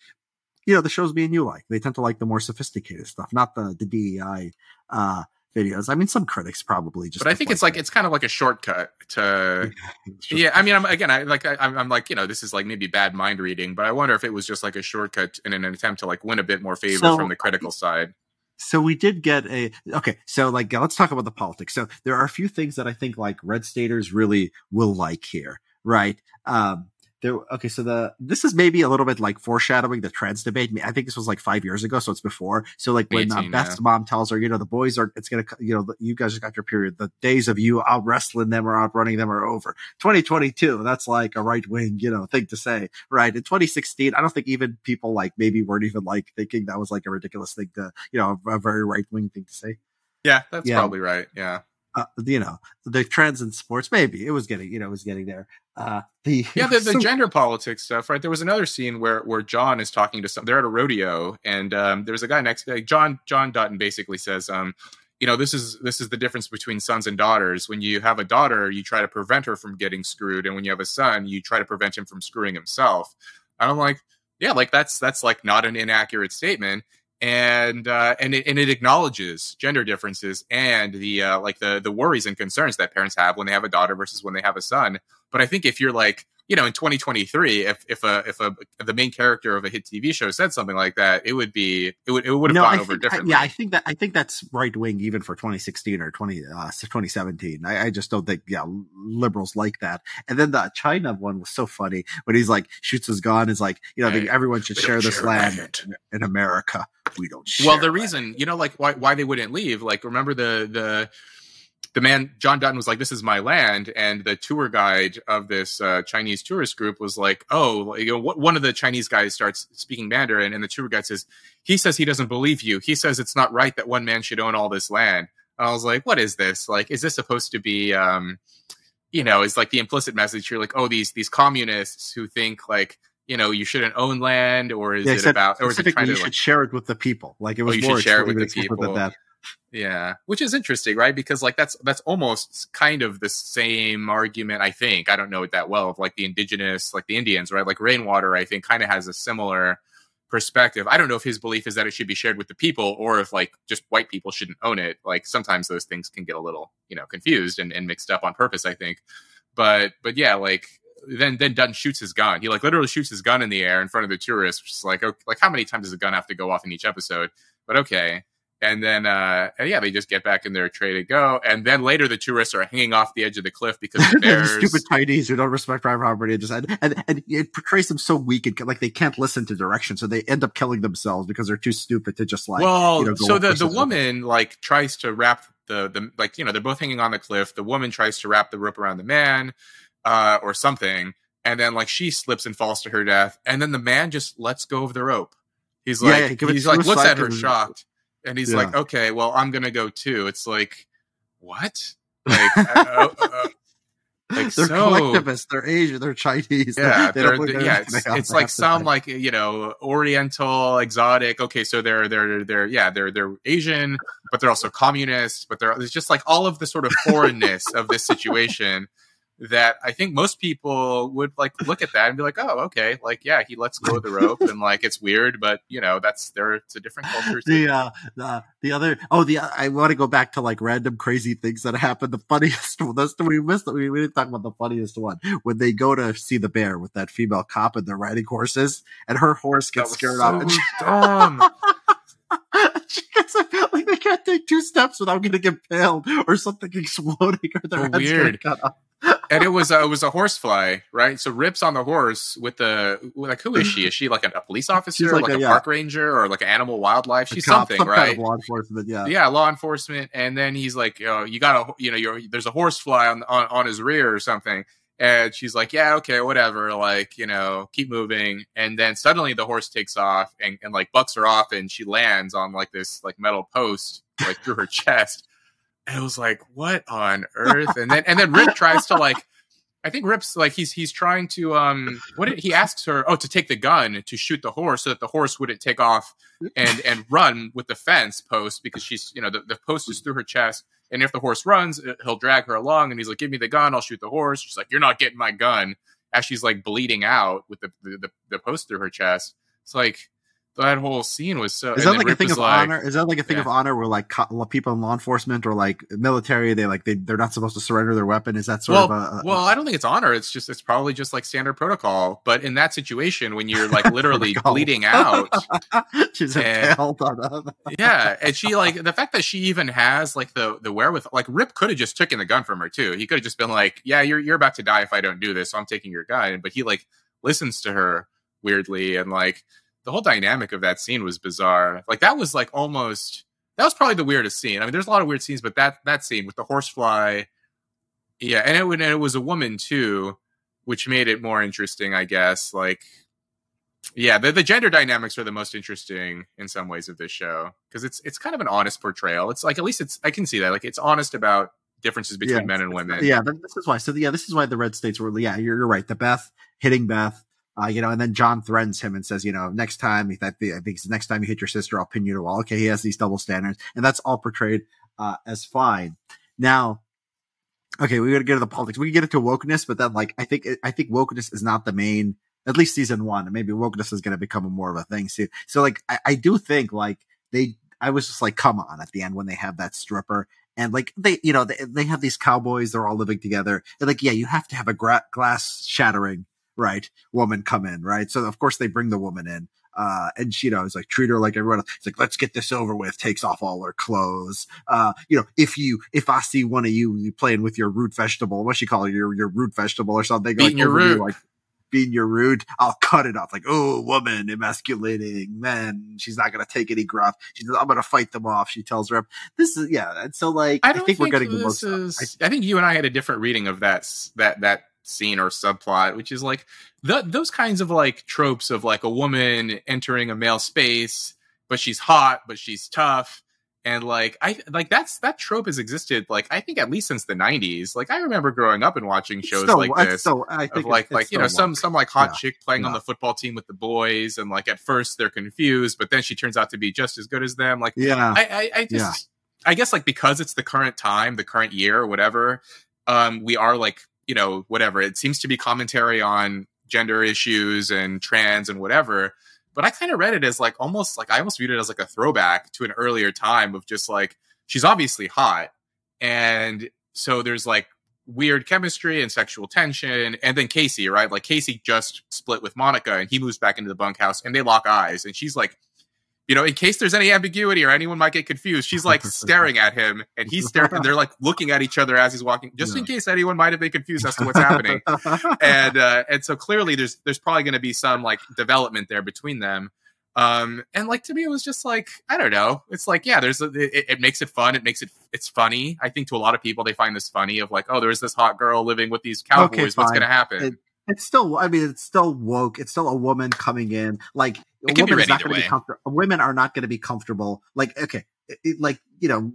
you know, the shows being you like. They tend to like the more sophisticated stuff, not the the DEI uh videos. I mean, some critics probably just. but i think it's like it's kind of like a shortcut to Sure. <laughs> yeah i mean i'm again i like I, i'm I'm like you know this is like maybe bad mind reading but i wonder if it was just like a shortcut in an attempt to like win a bit more favor So, from the critical side so we did get a okay so like let's talk about the politics so there are a few things that i think like red staters really will like here right um there okay so the this is maybe a little bit like foreshadowing the trans debate i think this was like five years ago so it's before so like when 18, uh, beth's yeah. mom tells her you know the boys are it's gonna you know you guys just got your period the days of you out wrestling them or outrunning them are over 2022 that's like a right wing you know thing to say right in 2016 i don't think even people like maybe weren't even like thinking that was like a ridiculous thing to you know a very right wing thing to say Yeah, that's Yeah. probably right. Yeah. Uh, you know the trends in sports maybe it was getting you know it was getting there uh the Yeah, the, the <laughs> gender politics stuff, right? There was another scene where where John is talking to some. They're at a rodeo, and um, there's a guy next. Like John John Dutton basically says, um, you know, this is this is the difference between sons and daughters. When you have a daughter, you try to prevent her from getting screwed, and when you have a son, you try to prevent him from screwing himself. And I'm like, yeah, like that's that's like not an inaccurate statement. And uh, and it, and it acknowledges gender differences and the uh, like the the worries and concerns that parents have when they have a daughter versus when they have a son. But I think if you're like, you know, in 2023, if if a if a the main character of a hit TV show said something like that, it would be it would it would have no, gone I over think, I, differently. yeah, I think that I think that's right wing even for 2016 or 20 uh, 2017. I, I just don't think yeah liberals like that. And then the China one was so funny when he's like shoots his gun is like you know Hey, everyone should share this share land in, in America. We don't. Share well, the land. reason you know, like why why they wouldn't leave, like remember the the the man John Dutton was like, "This is my land," and the tour guide of this uh, Chinese tourist group was like, "Oh, you know, what, one of the Chinese guys starts speaking Mandarin, and the tour guide says, he says he doesn't believe you. He says it's not right that one man should own all this land." And I was like, "What is this? Like, is this supposed to be?" Um, you know, is like the implicit message here, like, oh, these these communists who think like, you know, you shouldn't own land, or is Yeah, it about, or is it trying you to should like, share it with the people. Like it was you should more share it with the people. that. Yeah, which is interesting, right? Because like that's that's almost kind of the same argument. I think I don't know it that well of like the indigenous, like the Indians, right? Like Rainwater, I think kind of has a similar perspective. I don't know if his belief is that it should be shared with the people or if like just white people shouldn't own it. Like sometimes those things can get a little you know confused and, and mixed up on purpose. I think, but but yeah, like then then Dutton shoots his gun. He like literally shoots his gun in the air in front of the tourists. Like okay, like how many times does a gun have to go off in each episode? But okay. And then, uh, and yeah, they just get back in their tray to go. And then later, the tourists are hanging off the edge of the cliff because the <laughs> They're bears. stupid Chinese who don't respect private property and just and, and and it portrays them so weak and like they can't listen to direction, so they end up killing themselves because they're too stupid to just like. well, you know, go so the, the woman like tries to wrap the the like you know they're both hanging on the cliff. The woman tries to wrap the rope around the man, uh, or something, and then like she slips and falls to her death, and then the man just lets go of the rope. He's like yeah, he he's like looks at her shocked, and he's Yeah. like, okay, well I'm gonna go too. It's like what? Like, <laughs> uh, uh, uh, like they're so collectivists. They're Asian. They're Chinese. yeah, they they're, don't look they're- yeah, it's, it's like some like you know Oriental, exotic. Okay, so they're they're they're yeah they're they're Asian, but they're also communist. But they're there's just like all of the sort of foreignness of this situation that I think most people would like look at that and be like, oh, okay, like yeah, he lets go of the rope and like it's weird, but you know that's there. It's a different culture. the uh the the other oh the I want to go back to like random crazy things that happened. The funniest <laughs> one that's we missed we, we didn't talk about the funniest one when they go to see the bear with that female cop and they're riding horses and her horse gets scared so off and she, dumb. <laughs> she gets like they can't take two steps without getting impaled or something <laughs> exploding or their So heads weird. cut off. And it was uh, it was a horsefly, right? So Rip's on the horse with the like who is she? Is she like a, a police officer, She's like, like a, a- yeah. park ranger, or like an animal wildlife? She's cop, something, some kind right? of law enforcement, yeah. yeah, law enforcement. And then he's like, oh, you got a you know, you're, there's a horsefly on, on on his rear or something. And she's like, yeah, okay, whatever. Like, you know, keep moving. And then suddenly the horse takes off and, and like bucks her off and she lands on like this like metal post, like through her <laughs> chest. And it was like, what on earth? And then and then Rip tries to like I think Rip's like he's he's trying to um what did he asks her oh to take the gun to shoot the horse so that the horse wouldn't take off and and run with the fence post because she's you know the, the post is through her chest. And if the horse runs he'll drag her along. And he's like give me the gun I'll shoot the horse. She's like you're not getting my gun. As she's like bleeding out with the the, the, the post through her chest. It's like that whole scene was so Is that like a thing of like- honor? Is that like a thing Yeah. of honor where like co- people in law enforcement or like military, they like they they're not supposed to surrender their weapon? Is that sort well, of a, a well, I don't think it's honor. It's just it's probably just like standard protocol. But in that situation, when you're like <laughs> literally bleeding <laughs> out, she's and- impaled on <laughs> yeah, and she like the fact that she even has like the the wherewithal. Like Rip could have just taken the gun from her too. He could have just been like, "Yeah, you're you're about to die if I don't do this, so I'm taking your gun." But he like listens to her weirdly and like the whole dynamic of that scene was bizarre. Like that was like almost that was probably the weirdest scene. I mean, there's a lot of weird scenes, but that that scene with the horsefly, yeah, and it, and it was a woman too, which made it more interesting, I guess. Like, yeah, the, the gender dynamics are the most interesting in some ways of this show because it's it's kind of an honest portrayal. It's like at least it's I can see that like it's honest about differences between Yeah, men and women. Yeah, this is why. So yeah, this is why the red states were. Yeah, you're, you're right. The Beth hitting Beth, uh, you know, and then John threatens him and says, you know, next time, I think, next time you hit your sister, I'll pin you to a wall. Okay, he has these double standards, and that's all portrayed uh, as fine. Now, okay, we got to get to the politics. We can get into wokeness, but then like I think I think wokeness is not the main. At least season one, and maybe wokeness is going to become more of a thing soon. So like I, I do think like they. I was just like, come on, at the end when they have that stripper and like they, you know, they, they have these cowboys. They're all living together. And like, yeah, you have to have a gra- glass shattering, right? Woman come in, right? So of course they bring the woman in. Uh, and she, you know, is like treat her like everyone else. It's like, let's get this over with. Takes off all her clothes. Uh, you know, if you, if I see one of you, you playing with your root vegetable, what she call it, your, your root vegetable or something, Beating your over you, root. like being your root, I'll cut it off. Like, oh, woman emasculating men. She's not going to take any gruff. She says, I'm going to fight them off. She tells her, this is, yeah. And so like, I I, think, think, we're getting the most. is. I, think you and I had a different reading of that that that scene or subplot, which is like the, those kinds of like tropes of like a woman entering a male space, but she's hot, but she's tough, and like I like that's that trope has existed like I think at least since the '90s. Like I remember growing up and watching shows still- like this. still- I of think like it's- like it's you know some some like hot Yeah. chick playing on the football team with the boys and like at first they're confused but then she turns out to be just as good as them like Yeah. I, I, I just, I guess like because it's the current time, the current year, or whatever, um, we are like, you know, whatever. It seems to be commentary on gender issues and trans and whatever. But I kind of read it as like almost like I almost viewed it as like a throwback to an earlier time of just like she's obviously hot, and so there's like weird chemistry and sexual tension, and then Kayce, right? Like Kayce just split with Monica, and he moves back into the bunkhouse, and they lock eyes, and she's like you know, in case there's any ambiguity or anyone might get confused, she's like staring at him and he's staring and they're like looking at each other as he's walking, just in case anyone might have been confused as to what's happening. <laughs> And uh and so clearly there's there's probably gonna be some like development there between them. Um and like to me it was just like, I don't know. It's like, yeah, there's a, it, it makes it fun, it makes it it's funny. I think to a lot of people they find this funny of like, oh, there's this hot girl living with these cowboys. What's gonna happen? It- it's still i mean it's still woke it's still a woman coming in like It can be woman read not either going to be way. comfortable women are not going to be comfortable like okay it- it- like you know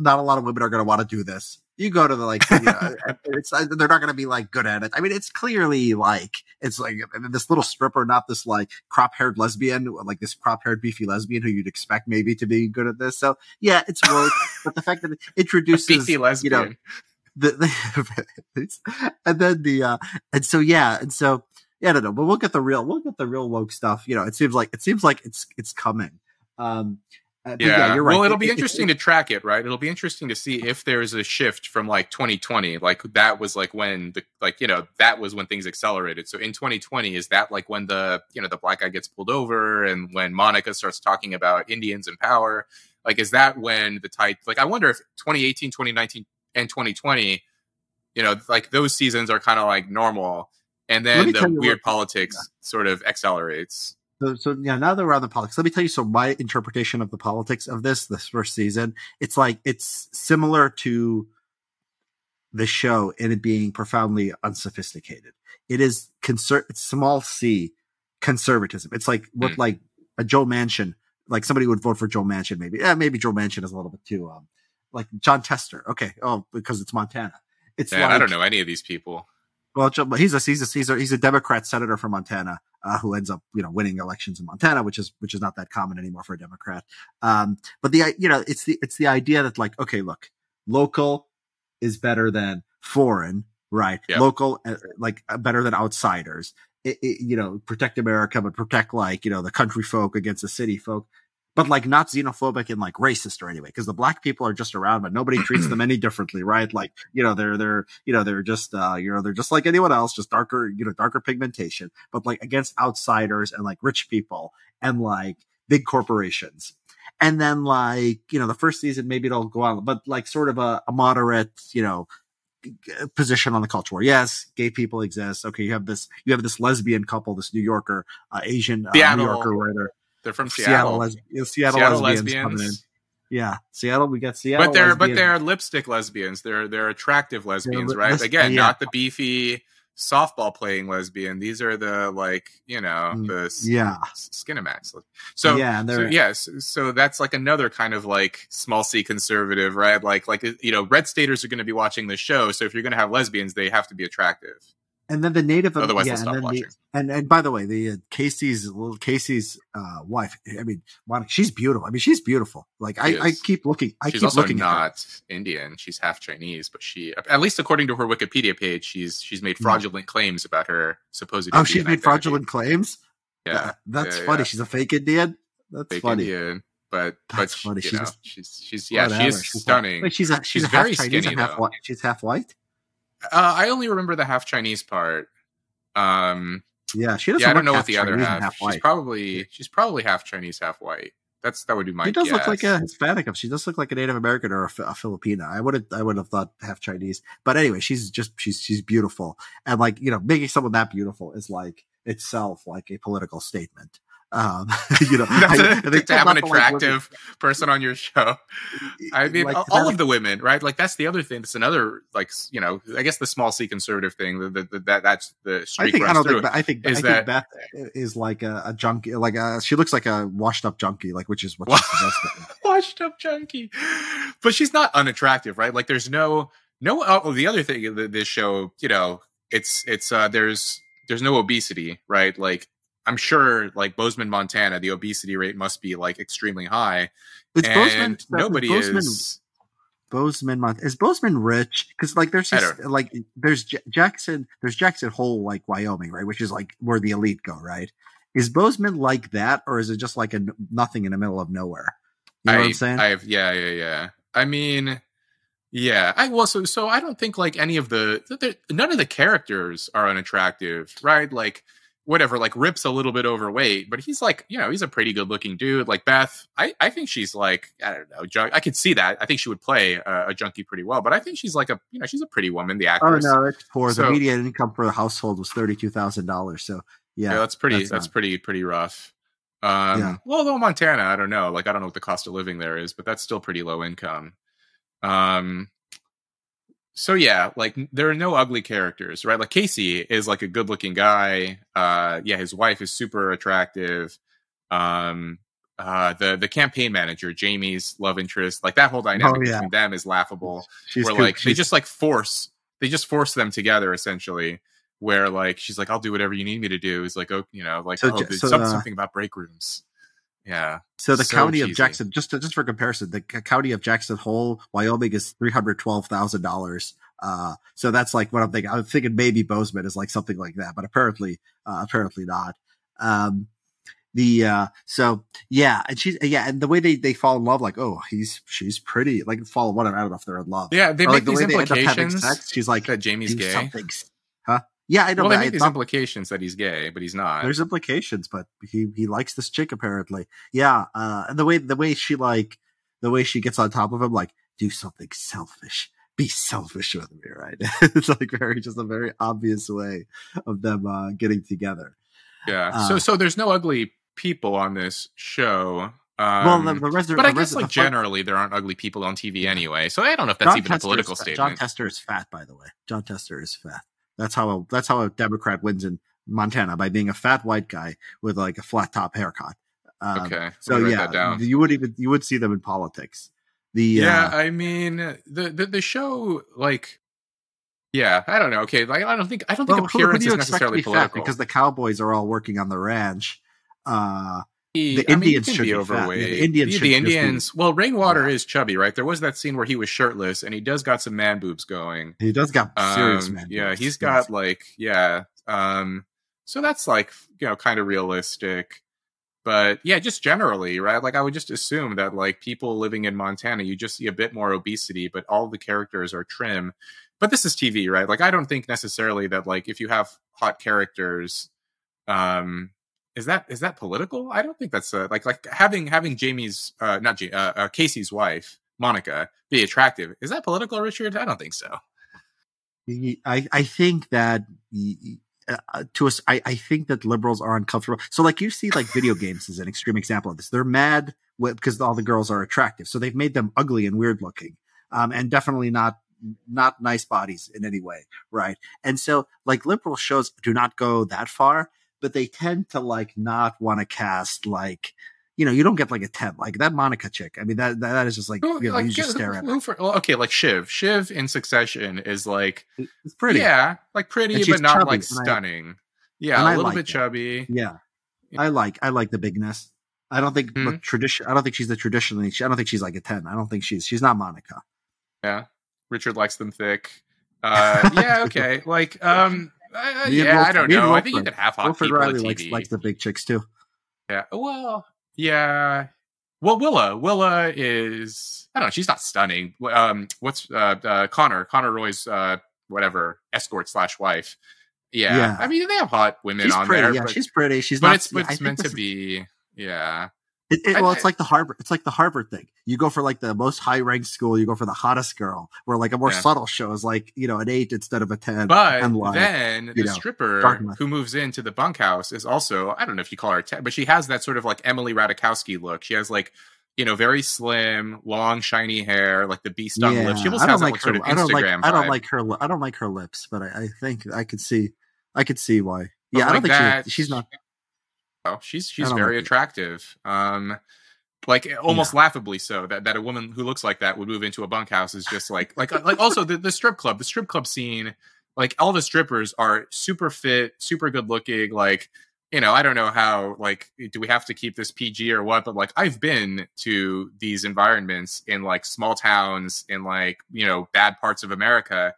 not a lot of women are going to want to do this you go to the like you know, <laughs> it's uh, they're not going to be like good at it i mean it's clearly like it's like this little stripper not this like crop haired lesbian like this crop haired beefy lesbian who you'd expect maybe to be good at this so yeah it's woke but the fact that it <laughs> introduces Beefy lesbian. you know, the, <laughs> the and then the uh and so yeah and so yeah I don't know but we'll get the real we'll get the real woke stuff you know it seems like it seems like it's it's coming um uh, but yeah, you're right Well, it'll It- be it- interesting to track it, right? It'll be interesting to see if there's a shift from like 2020, like that was like when the like you know that was when things accelerated. So in 2020, is that like when the you know the black guy gets pulled over and when Monica starts talking about Indians in power? Like, is that when the tide? Like, I wonder if 2018, 2019, and 2020, you know, like those seasons are kind of like normal, and then the weird politics sort of accelerates. So, so yeah, now that we're on the politics, let me tell you. So my interpretation of the politics of this, this first season, it's like it's similar to the show in it being profoundly unsophisticated. It is conser- it's small c conservatism. It's like what Mm. like a Joe Manchin, like somebody would vote for Joe Manchin, maybe. Yeah, maybe Joe Manchin is a little bit too um like Jon Tester. Okay, oh, because it's Montana. It's like I don't know any of these people. Well, he's a he's a he's a, he's a Democrat senator from Montana uh, who ends up you know winning elections in Montana, which is which is not that common anymore for a Democrat. Um, but the you know it's the it's the idea that like okay, look, local is better than foreign, right? Yep. Local uh, like uh, better than outsiders. It, it, you know, protect America, but protect like you know the country folk against the city folk. But like not xenophobic and like racist or anyway, because the black people are just around, but nobody treats them any differently, right? Like you know they're they're you know they're just uh you know they're just like anyone else, just darker you know darker pigmentation, but like against outsiders and like rich people and like big corporations. And then like you know the first season maybe it'll go on, but like sort of a, a moderate you know position on the culture war. Yes, gay people exist. Okay, you have this you have this lesbian couple, this New Yorker, uh, Asian uh, New Yorker writer. They're from Seattle, Seattle. les- Seattle, Seattle lesbians, coming in. lesbians. Yeah, Seattle. We got Seattle, but they're but they're lipstick lesbians. They're they're attractive lesbians, li- right? lis- Again, yeah. not the beefy softball playing lesbian. These are the like you know Mm, the yeah. s- Skinamax. So yeah, so they're yes, so that's like another kind of like small c conservative, right? Like like you know, red staters are going to be watching the show, so if you're going to have lesbians, they have to be attractive. And then the native. Otherwise, yeah, and stop then watching. the, and and by the way, the uh, Kayce's little Kayce's uh, wife. I mean, Monica, she's beautiful. I mean, she's beautiful. Like I, She I keep looking. I she's keep also looking at not Indian; she's half Chinese, but she, at least according to her Wikipedia page, she's she's made fraudulent claims about her supposed. Oh, Indian she's made identity. fraudulent claims. Yeah, Uh, that's yeah, funny. yeah. She's a fake Indian. That's fake funny. Indian, but but That's she- funny. She's know, she's she's yeah, Whatever. she's stunning. Wait, she's a she's, She's a very half Chinese skinny, half white. She's half white. Uh, I only remember the half Chinese part. Um, Yeah, she doesn't. yeah, I don't know what the other Chinese and half. Half she's probably she's probably half Chinese, half white. That's that would be my. She does look like a Hispanic. She does look like a Native American or a, a Filipina. I would have, I would have thought half Chinese. But anyway, she's just she's she's beautiful, and like you know, making someone that beautiful is like itself like a political statement. Um, <laughs> <laughs> you know, That's I- a- I think to have an to like attractive person on your show. I mean, Like, all, of the women, right? Like that's the other thing. That's another, like you know, I guess the small C conservative thing. The, the, the, that that's the I streak think I don't through. think. I think is I that- think Beth is like a, a junkie. Like a, she looks like a washed up junkie. Like which is what she's possessed <laughs> with. washed up junkie, but she's not unattractive, right? Like there's no no. Oh, the other thing that this show, you know, it's it's uh there's there's no obesity, right? Like I'm sure, like Bozeman, Montana, the obesity rate must be like extremely high, It's Bozeman. nobody Bozeman, is. Bozeman, Mont- is Bozeman rich? Because like there's just like there's J- Jackson, there's Jackson Hole, like Wyoming, right, which is like where the elite go, right? Is Bozeman like that, or is it just like a nothing in the middle of nowhere? You know I, what I'm saying? I have, yeah, yeah, yeah. I mean, yeah. I well, so so I don't think like any of the, the none of the characters are unattractive, right? Like whatever, like Rip's a little bit overweight, but he's like, you know, he's a pretty good looking dude. Like Beth, I I think she's like, I don't know, junk. I could see that. I think she would play a, a junkie pretty well, but I think she's like a, you know, she's a pretty woman. The actress. oh actress. no, it's poor. the median income for the household was thirty two thousand dollars. So yeah, Yeah, that's pretty. that's That's, pretty pretty rough. Um, Yeah. Well, though Montana, I don't know. Like, I don't know what the cost of living there is, but that's still pretty low income. Um, so yeah, like there are no ugly characters, right? Like Kayce is like a good looking guy. Uh, yeah, his wife is super attractive. Um, uh, the the campaign manager, Jamie's love interest, like that whole dynamic Oh, yeah. between them is laughable she's where cool. like they just like force they just force them together essentially where like she's like i'll do whatever you need me to do is like oh you know like So oh, so, uh, something about break rooms yeah So the So county of. Jackson, just to, just for comparison, the county of Jackson Hole, Wyoming, is three hundred twelve thousand dollars. Uh, so that's like what I'm thinking. I'm thinking maybe Bozeman is like something like that, but apparently, uh, apparently not. Um, the uh, so yeah, and she's yeah, and the way they they fall in love, like oh, he's she's pretty, like fall in love. I don't know if they're in love. yeah they Or, make like the these way they end up having implications sex, she's like that jamie's gay something, huh? Yeah, I know. well they but I these thought- implications that he's gay but he's not there's implications, but he he likes this chick apparently. Yeah, uh, and the way the way she like the way she gets on top of him, like do something selfish, be selfish with me, right? <laughs> it's like very just a very obvious way of them uh, getting together. yeah uh, so so there's no ugly people on this show well, um, the, the resident, but I the guess resident- like the generally there aren't ugly people on TV anyway, so I don't know if that's John even a political statement. Jon Tester is fat, by the way. Jon Tester is fat. That's how a, that's how a Democrat wins in Montana by being a fat white guy with like a flat top haircut. Um, okay, So let me write yeah, that down. you would even you would see them in politics. The yeah uh, i mean the, the the show like yeah i don't know okay like i don't think i don't think well, who, who appearance do you is necessarily be fat? political Because the cowboys are all working on the ranch. Uh, the the Indians should be fat. Yeah, overweight the Indians the, should just be- well rainwater Yeah. is chubby right there was that scene where he was shirtless and he does got some man boobs going he does got serious Um, man. yeah boobs. he's got like yeah um so that's like you know kind of realistic but yeah just generally right like i would just assume that like people living in montana you just see a bit more obesity but all the characters are trim but this is tv right like i don't think necessarily that like if you have hot characters um is that is that political i don't think that's uh, like like having having jamie's uh not Jamie, uh, uh kayce's wife monica be attractive is that political richard i don't think so I I think that uh, to us, I, I think that liberals are uncomfortable. So, like, you see, like, video games is an extreme example of this. They're mad because all the girls are attractive, so they've made them ugly and weird looking, um, and definitely not not nice bodies in any way, right? And so, like, liberal shows do not go that far, but they tend to like not want to cast like you know, you don't get like a 10. Like that Monica chick. I mean, that that is just like, you know, like, you just stare at her. For, well, okay, like Shiv. Shiv in Succession is like, it's pretty. Yeah, like pretty, but not like stunning. I, yeah, a little like bit it. chubby. Yeah. I like, I like the bigness. I don't think mm-hmm. tradition. I don't think she's the traditionally. I don't think she's like a ten. I don't think she's she's not Monica. Yeah, Richard likes them thick. <laughs> Uh, yeah, okay. Like, um, uh, yeah, I don't know. I think you could have hot Wilford people Riley likes, likes the big chicks too. Yeah. Well, yeah. Well, Willa, Willa is I don't know. She's not stunning. Um, what's uh, uh Connor? Connor Roy's uh whatever escort slash wife. Yeah. yeah. I mean they have hot women she's on pretty, there. Yeah, but, she's pretty. She's but not. It's, but it's meant to be. Yeah. It, it, well, it's like the Harvard. It's like the Harvard thing. You go for like the most high ranked school. You go for the hottest girl. Where like a more yeah. subtle show is like you know an eight instead of a ten. But and like, then the know, stripper who moves into the bunkhouse is also I don't know if you call her a ten, but she has that sort of like Emily Ratajkowski look. She has like you know very slim, long, shiny hair, like the beast on yeah, lips. She almost has like, like sort of I don't like, vibe. I don't like her. I don't like her lips, but I, I think I could see. I could see why. But yeah, like I don't think that, she, she's not. Oh, she's she's very like attractive. Um, like eh, almost yeah. laughably so that, that a woman who looks like that would move into a bunkhouse is just like like uh, like also the, the strip club the strip club scene like all the strippers are super fit super good looking like you know i don't know how like eh, do we have to keep this pg or what but like i've been to these environments in like small towns in like you know bad parts of america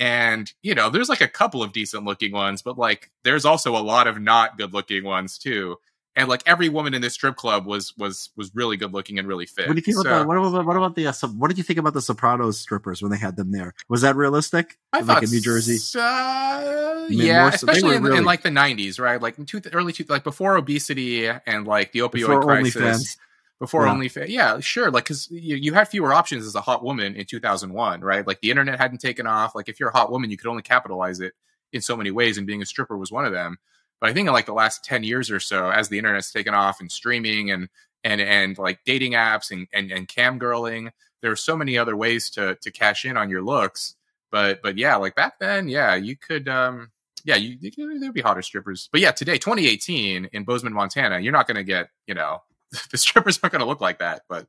and you know there's like a couple of decent looking ones but like there's also a lot of not good looking ones too and like every woman in this strip club was was was really good looking and really fit. What do you think so, about that? What about, what about the uh, what did you think about the Sopranos strippers when they had them there? Was that realistic? I like thought in New Jersey. Uh, yeah, especially in, really... in, like the '90s, right? Like in two, early two, like before obesity and like the opioid crisis. Before yeah. OnlyFans, yeah, sure. Like, because you, you had fewer options as a hot woman in 2001, right? Like, the internet hadn't taken off. Like, if you're a hot woman, you could only capitalize it in so many ways, and being a stripper was one of them. But I think in like the last 10 years or so, as the internet's taken off and streaming and and and like dating apps and and, and cam girling, there are so many other ways to to cash in on your looks. But but yeah, like back then, yeah, you could um yeah, you, you there'd be hotter strippers. But yeah, today, 2018 in Bozeman, Montana, you're not gonna get, you know, <laughs> the strippers aren't gonna look like that, but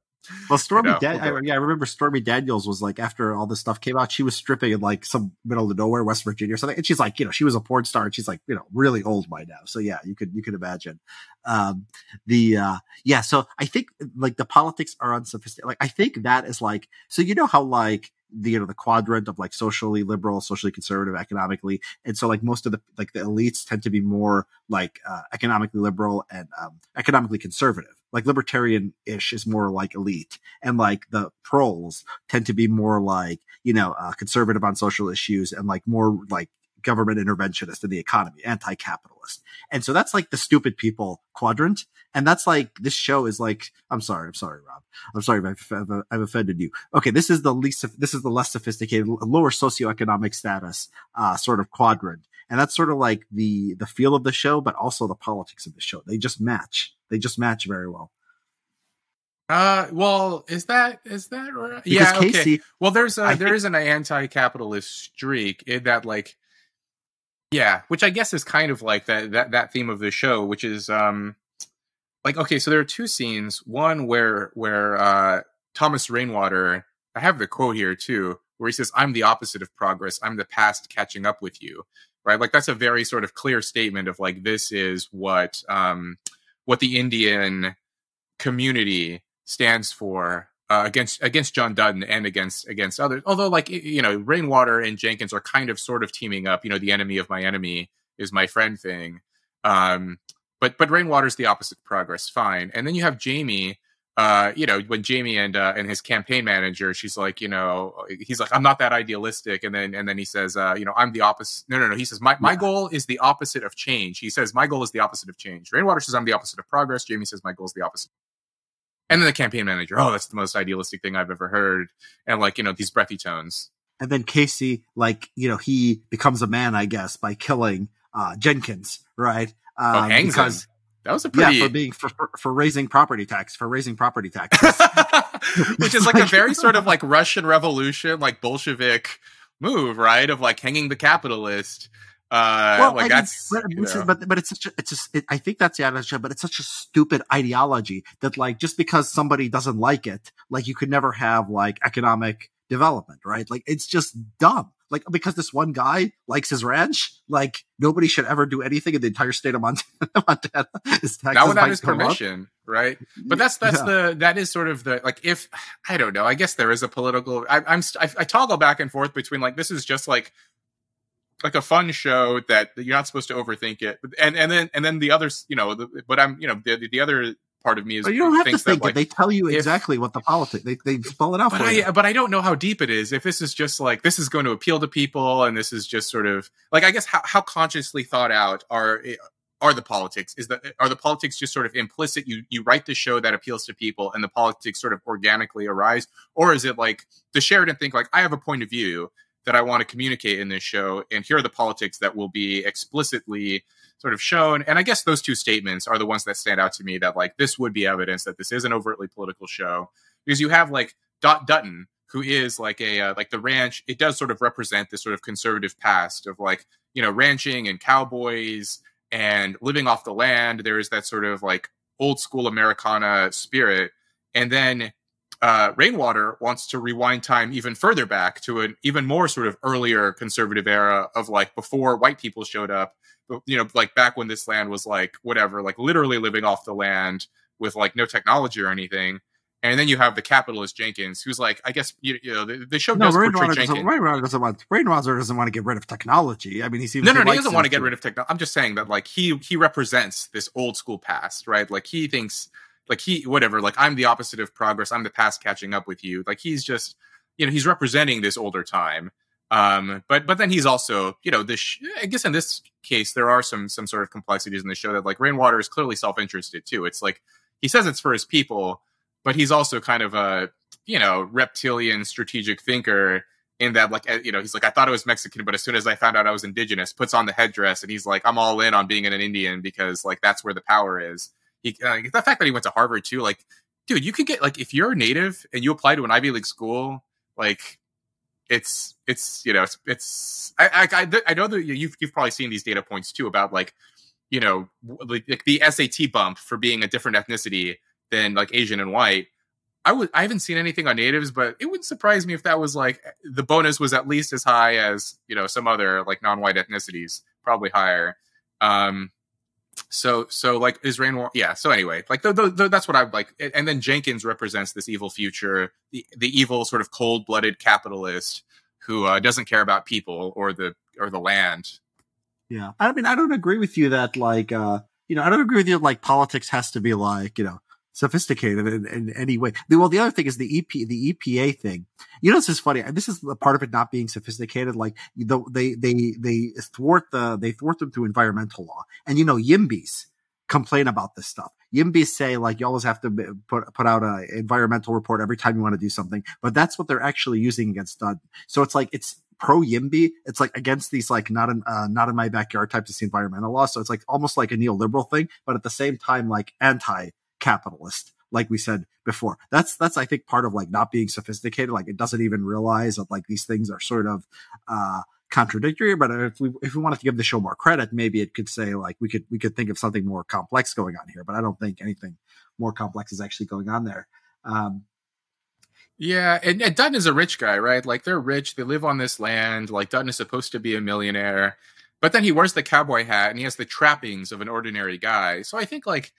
well, Stormy, you know, Dan- I, yeah, I remember Stormy Daniels was like after all this stuff came out, she was stripping in like some middle of nowhere, West Virginia or something, and she's like, you know, she was a porn star, and she's like, you know, really old by now. So yeah, you could you could imagine. Um, the uh, yeah, so I think like the politics are unsophisticated. Like I think that is like so you know how like the you know the quadrant of like socially liberal, socially conservative, economically, and so like most of the like the elites tend to be more like uh, economically liberal and um, economically conservative. Like libertarian ish is more like elite. And like the proles tend to be more like you know uh, conservative on social issues and like more like government interventionist in the economy anti-capitalist. And so that's like the stupid people quadrant. And that's like this show is like i'm sorry i'm sorry rob. I'm sorry if i've, I've offended you. Okay this is the least this is the less sophisticated lower socioeconomic status uh, sort of quadrant. And that's sort of like the the feel of the show but also the politics of the show. They just match. They just match very well. Uh, well, is that is that right? Yeah, Kayce, okay. Well, there's a I there think, is an anti-capitalist streak in that, like, yeah, which I guess is kind of like that that that theme of the show, which is um, like okay, so there are two scenes. One where where uh Thomas Rainwater, I have the quote here too, where he says, "I'm the opposite of progress. I'm the past catching up with you." Right, like that's a very sort of clear statement of like this is what um what the Indian community stands for uh, against against John Dutton and against against others. Although, like you know, Rainwater and Jenkins are kind of sort of teaming up. You know, the enemy of my enemy is my friend thing. Um, but but Rainwater's the opposite of progress. Fine. And then you have Jamie, uh, you know, when Jamie and uh, and his campaign manager, she's like, you know, he's like, I'm not that idealistic, and then and then he says, uh, you know, I'm the opposite. No, no, no. He says, my my yeah. goal is the opposite of change. He says, my goal is the opposite of change. Rainwater says, I'm the opposite of progress. Jamie says, my goal is the opposite. And then the campaign manager, oh, that's the most idealistic thing I've ever heard, and like you know these breathy tones. and then Kayce, like you know, he becomes a man, I guess, by killing uh, Jenkins, right? Um, oh, hangs because, him. That was a pretty yeah for being for, for, for raising property tax for raising property taxes, <laughs> <laughs> which is like a very sort of like Russian Revolution, like Bolshevik move, right? Of like hanging the capitalist. Uh, well, like I that's mean, but, but, but it's such a, it's just it, I think that's the ideology, but it's such a stupid ideology that like just because somebody doesn't like it, like you could never have like economic development, right? Like it's just dumb. Like because this one guy likes his ranch, like nobody should ever do anything in the entire state of Montana. <laughs> Montana that without his permission, up. right? But that's that's yeah. the that is sort of the like if I don't know. I guess there is a political. I, I'm I, I toggle back and forth between like this is just like like a fun show that, you're not supposed to overthink it. And and then and then the others, you know, the, but I'm you know the the other part of me is but you don't have to think that, like, it. They tell you if, exactly what the politics they they spell it out but for I, you. But I don't know how deep it is. If this is just like this is going to appeal to people, and this is just sort of like I guess how how consciously thought out are eh, are the politics? Is that are the politics just sort of implicit? You you write the show that appeals to people, and the politics sort of organically arise, or is it like the Sheridan think like I have a point of view that I want to communicate in this show, and here are the politics that will be explicitly sort of shown. And I guess those two statements are the ones that stand out to me that like this would be evidence that this is an overtly political show because you have like Dot Dutton, who is like a uh, like the ranch. It does sort of represent this sort of conservative past of like you know ranching and cowboys and living off the land. There is that sort of like old school Americana spirit, and then uh, Rainwater wants to rewind time even further back to an even more sort of earlier conservative era of like before white people showed up, you know, like back when this land was like whatever, like literally living off the land with like no technology or anything. And then you have the capitalist Jenkins, who's like, I guess you, you know the, the show no, does Rainwater portray Jenkins. Doesn't, Rainwater doesn't want Rainwater doesn't want to get rid of technology. I mean, he seems no, no, no he doesn't want to get rid of technology. I'm just saying that like he he represents this old school past, right? Like he thinks like he whatever like i'm the opposite of progress. I'm the past catching up with you. Like he's just you know he's representing this older time. Um but but then he's also you know this i guess in this case there are some some sort of complexities in the show that like rainwater is clearly self-interested too. It's like he says it's for his people but he's also kind of a you know reptilian strategic thinker in that like you know he's like i thought it was mexican but as soon as i found out i was indigenous puts on the headdress and he's like i'm all in on being an indian because like that's where the power is he, uh, the fact that he went to Harvard too, like, dude, you can get like if you're a native and you apply to an Ivy League school, like, it's it's you know it's, it's I, I I know that you've you've probably seen these data points too about like you know like the SAT bump for being a different ethnicity than like Asian and white. I would I haven't seen anything on natives, but it wouldn't surprise me if that was like the bonus was at least as high as you know some other like non-white ethnicities, probably higher. Um, so so like is rain yeah so anyway like the, the, the, that's what i like and then jenkins represents this evil future the, the evil sort of cold-blooded capitalist who uh, doesn't care about people or the or the land. Yeah. I mean i don't agree with you that like uh you know i don't agree with you like politics has to be like you know sophisticated in, in any way. Well, the other thing is the EP, the EPA thing. You know, this is funny. This is a part of it not being sophisticated. Like the, they, they, they thwart the, they thwart them through environmental law. And you know, Yimbys complain about this stuff. Yimbys say like you always have to put put out an environmental report every time you want to do something, but that's what they're actually using against Dud. So it's like it's pro Yimby. It's like against these like not in uh, not in my backyard types of environmental law. So it's like almost like a neoliberal thing, but at the same time like anti capitalist like we said before that's that's i think part of like not being sophisticated like it doesn't even realize that like these things are sort of uh contradictory but if we if we wanted to give the show more credit maybe it could say like we could we could think of something more complex going on here but i don't think anything more complex is actually going on there um yeah, and, and Dutton is a rich guy, right? Like they're rich, they live on this land. Like Dutton is supposed to be a millionaire, but then he wears the cowboy hat and he has the trappings of an ordinary guy. So I think like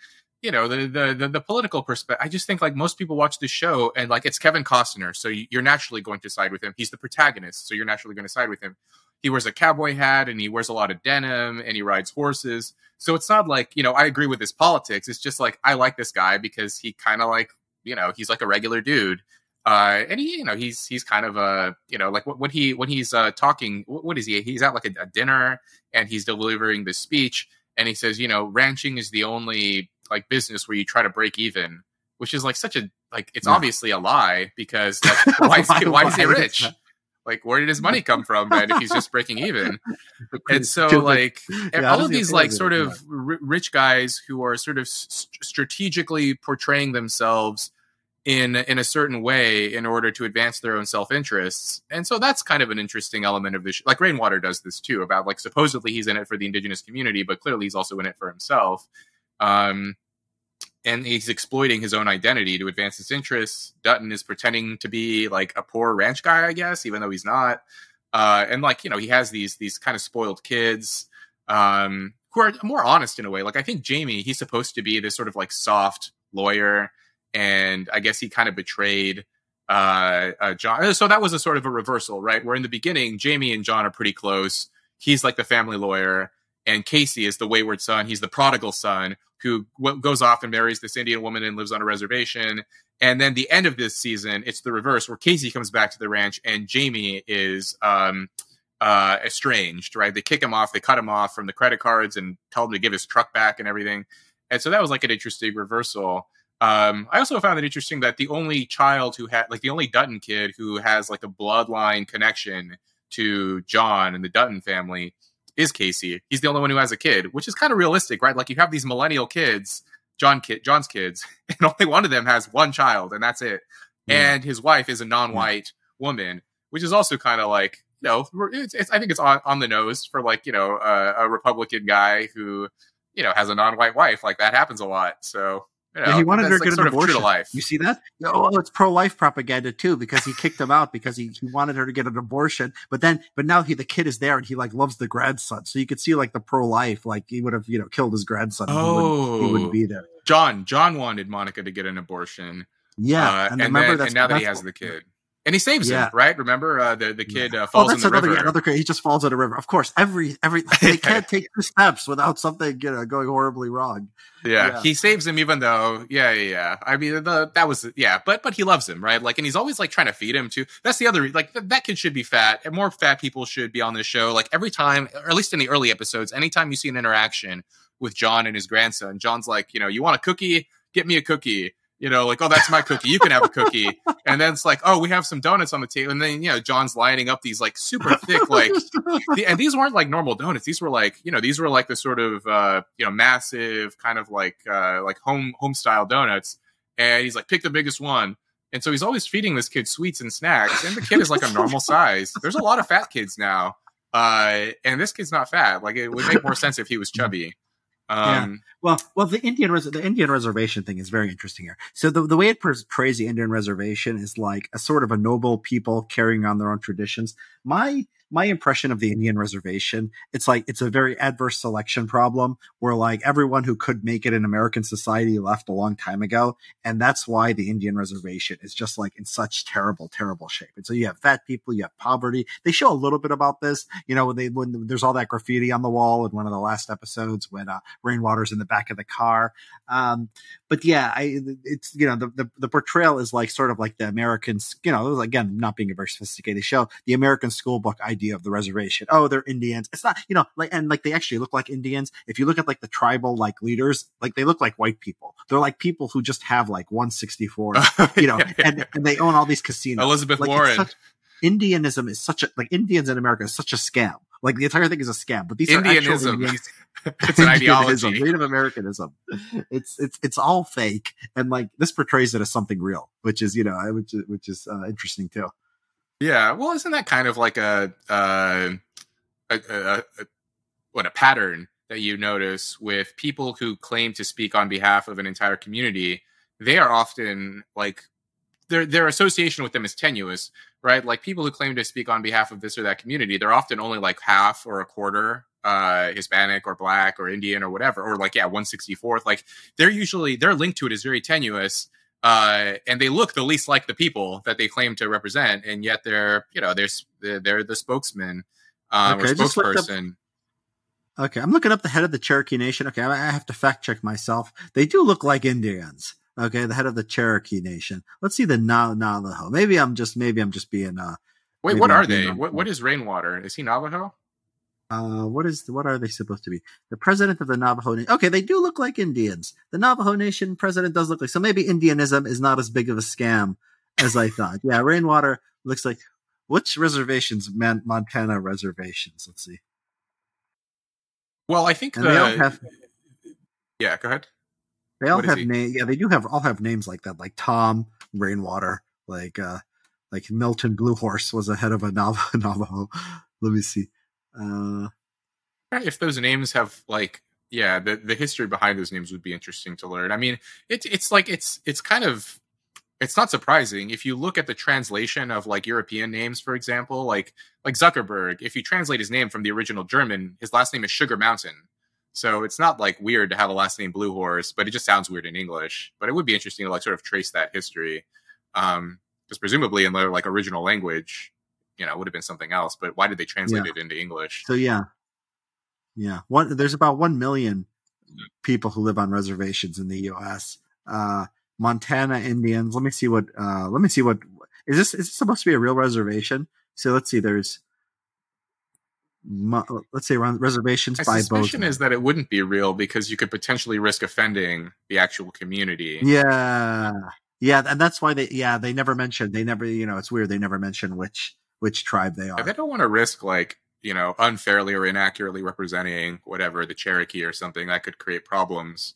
you know the, the the, the political perspective. I just think like most people watch the show and like it's Kevin Costner, so you're naturally going to side with him. He's the protagonist, so you're naturally going to side with him. He wears a cowboy hat and he wears a lot of denim and he rides horses. So it's not like you know I agree with his politics. It's just like I like this guy because he kind of like you know he's like a regular dude. Uh, and he, you know, he's he's kind of a, you know, like when he when he's uh, talking, what, is he? He's at like a, a dinner and he's delivering this speech, and he says, you know, ranching is the only like business where you try to break even, which is like such a like it's obviously a lie because <laughs> like, why is he, why is he rich? Like, where did his money come from then if he's just breaking even? <laughs> And so, like, <laughs> yeah, all of these like sort of r- rich guys who are sort of s- strategically portraying themselves in in a certain way in order to advance their own self interests. And so that's kind of an interesting element of this. Sh- like Rainwater does this too about like supposedly he's in it for the indigenous community, but clearly he's also in it for himself. Um, and he's exploiting his own identity to advance his interests. Dutton is pretending to be like a poor ranch guy, I guess, even though he's not. Uh, and like you know, he has these these kind of spoiled kids um, who are more honest in a way. Like I think Jamie, he's supposed to be this sort of like soft lawyer, and I guess he kind of betrayed uh, uh, John. So that was a sort of a reversal, right? Where in the beginning, Jamie and John are pretty close. He's like the family lawyer, and Kayce is the wayward son. He's the prodigal son who w- goes off and marries this Indian woman and lives on a reservation. And then the end of this season, it's the reverse, where Kayce comes back to the ranch and Jamie is um, uh, estranged. Right? They kick him off, they cut him off from the credit cards, and tell him to give his truck back and everything. And so that was like an interesting reversal. Um, I also found it interesting that the only child who had, like, the only Dutton kid who has like a bloodline connection to John and the Dutton family is Kayce. He's the only one who has a kid, which is kind of realistic, right? Like you have these millennial kids, John kid, John's kids, <laughs> and only one of them has one child, and that's it. Yeah. And his wife is a non-white woman, which is also kind of like, you know, it's, it's I think it's on, on the nose for like you know a, a Republican guy who you know has a non-white wife. Like that happens a lot. So you know, Yeah, he wanted her to get an of true to abortion. life. You see that? Oh, it's pro-life propaganda too, because he kicked him out because he, he wanted her to get an abortion. But then, but now he the kid is there and he like loves the grandson, so you could see like the pro-life, like he would have you know killed his grandson. Oh, he wouldn't, he Oh. wouldn't be there. John John wanted Monica to get an abortion. Yeah, Uh, and, remember then, and now that he has the kid, and he saves Yeah. him, right? Remember uh, the the kid uh, Oh, falls that's in the another river. another. He just falls in a river. Of course, every every <laughs> they can't take two steps without something you know going horribly wrong. yeah, yeah. he saves him, even though, yeah, yeah, yeah. I mean, the that was, yeah, but but he loves him, right? Like, and he's always like trying to feed him too. That's the other, like, th- that kid should be fat, and more fat people should be on this show. Like every time, or at least in the early episodes, anytime you see an interaction with John and his grandson, John's like, you know, you want a cookie? Get me a cookie. You know, like, oh, that's my cookie. You can have a cookie. And then it's like, oh, we have some donuts on the table. And then, you know, John's lining up these like super <laughs> thick, like, the, and these weren't like normal donuts. These were like, you know, these were like the sort of, uh, you know, massive kind of like, uh, like home, home style donuts. And he's like, pick the biggest one. And so he's always feeding this kid sweets and snacks. And the kid is like a normal <laughs> size. There's a lot of fat kids now. Uh, and this kid's not fat. Like it would make more sense if he was chubby. Um, Well, well, the Indian res- the Indian reservation thing is very interesting here. So the the way it portrays the Indian reservation is like a sort of a noble people carrying on their own traditions. My my impression of the Indian reservation, it's like it's a very adverse selection problem where like everyone who could make it in American society left a long time ago, and that's why the Indian reservation is just like in such terrible, terrible shape. And so you have fat people, you have poverty. They show a little bit about this, you know, when they when there's all that graffiti on the wall in one of the last episodes when uh, rainwater's in the back of the car. Um, but yeah, I it's you know the, the the portrayal is like sort of like the Americans, you know, again not being a very sophisticated show, the American school book idea of the reservation. Oh, they're Indians. It's not you know like and like they actually look like Indians. If you look at like the tribal like leaders, like they look like white people. They're like people who just have like 164, <laughs> you know, and, and they own all these casinos. Elizabeth Like, Warren. such- Indianism is such a like Indians in America is such a scam. Like the entire thing is a scam. But these are actual Indianism. It's <laughs> an ideology. Native Americanism. It's it's it's all fake, and like this portrays it as something real, which is you know which is which is uh, interesting too. Yeah, well, isn't that kind of like a, uh, a, a, a what a pattern that you notice with people who claim to speak on behalf of an entire community? They are often like their their association with them is tenuous, right? Like people who claim to speak on behalf of this or that community, they're often only like half or a quarter uh Hispanic or black or Indian or whatever, or like yeah, one sixty fourth. Like they're usually their link to it is very tenuous uh, and they look the least like the people that they claim to represent, and yet they're you know they're they're, the spokesman um, Okay, or looked up- spokesperson. Okay, I'm looking up the head of the Cherokee Nation. Okay, I I have to fact check myself. They do look like Indians. Okay, the head of the Cherokee Nation. Let's see the Na- Navajo. Maybe I'm just maybe I'm just being uh Wait, what I'm are they? What what is Rainwater? Is he Navajo? Uh, what is what are they supposed to be? The president of the Navajo Nation. Okay, they do look like Indians. The Navajo Nation president does look like so. Maybe Indianism is not as big of a scam as I thought. Yeah, Rainwater looks like. which reservations? Man, Montana reservations. Let's see. Well, I think the, they all have yeah. Go ahead. they all What have he? name. Yeah, they do have all have names like that, like Tom Rainwater, like uh like Milton Blue Horse was ahead of a Nav- <laughs> Navajo. Let me see. Uh, If those names have like yeah, the the history behind those names would be interesting to learn. I mean, it's it's like it's it's kind of it's not surprising if you look at the translation of like European names, for example, like like Zuckerberg. If you translate his name from the original German, his last name is Sugar Mountain. So it's not like weird to have a last name Blue Horse, but it just sounds weird in English. But it would be interesting to like sort of trace that history, um, because presumably in their like original language, you know, it would have been something else. But why did they translate it into English? so yeah, yeah. One there's about one million people who live on reservations in the U.S. Uh, Montana Indians. Let me see what. Uh, let me see what is this. Is this supposed to be a real reservation? So let's see. There's. Let's say reservations My by suspicion Bozeman. is that it wouldn't be real because you could potentially risk offending the actual community. Yeah, yeah, and that's why they. Yeah, they never mentioned. They never. You know, it's weird. They never mention which which tribe they are. They don't want to risk like you know unfairly or inaccurately representing whatever the Cherokee or something that could create problems.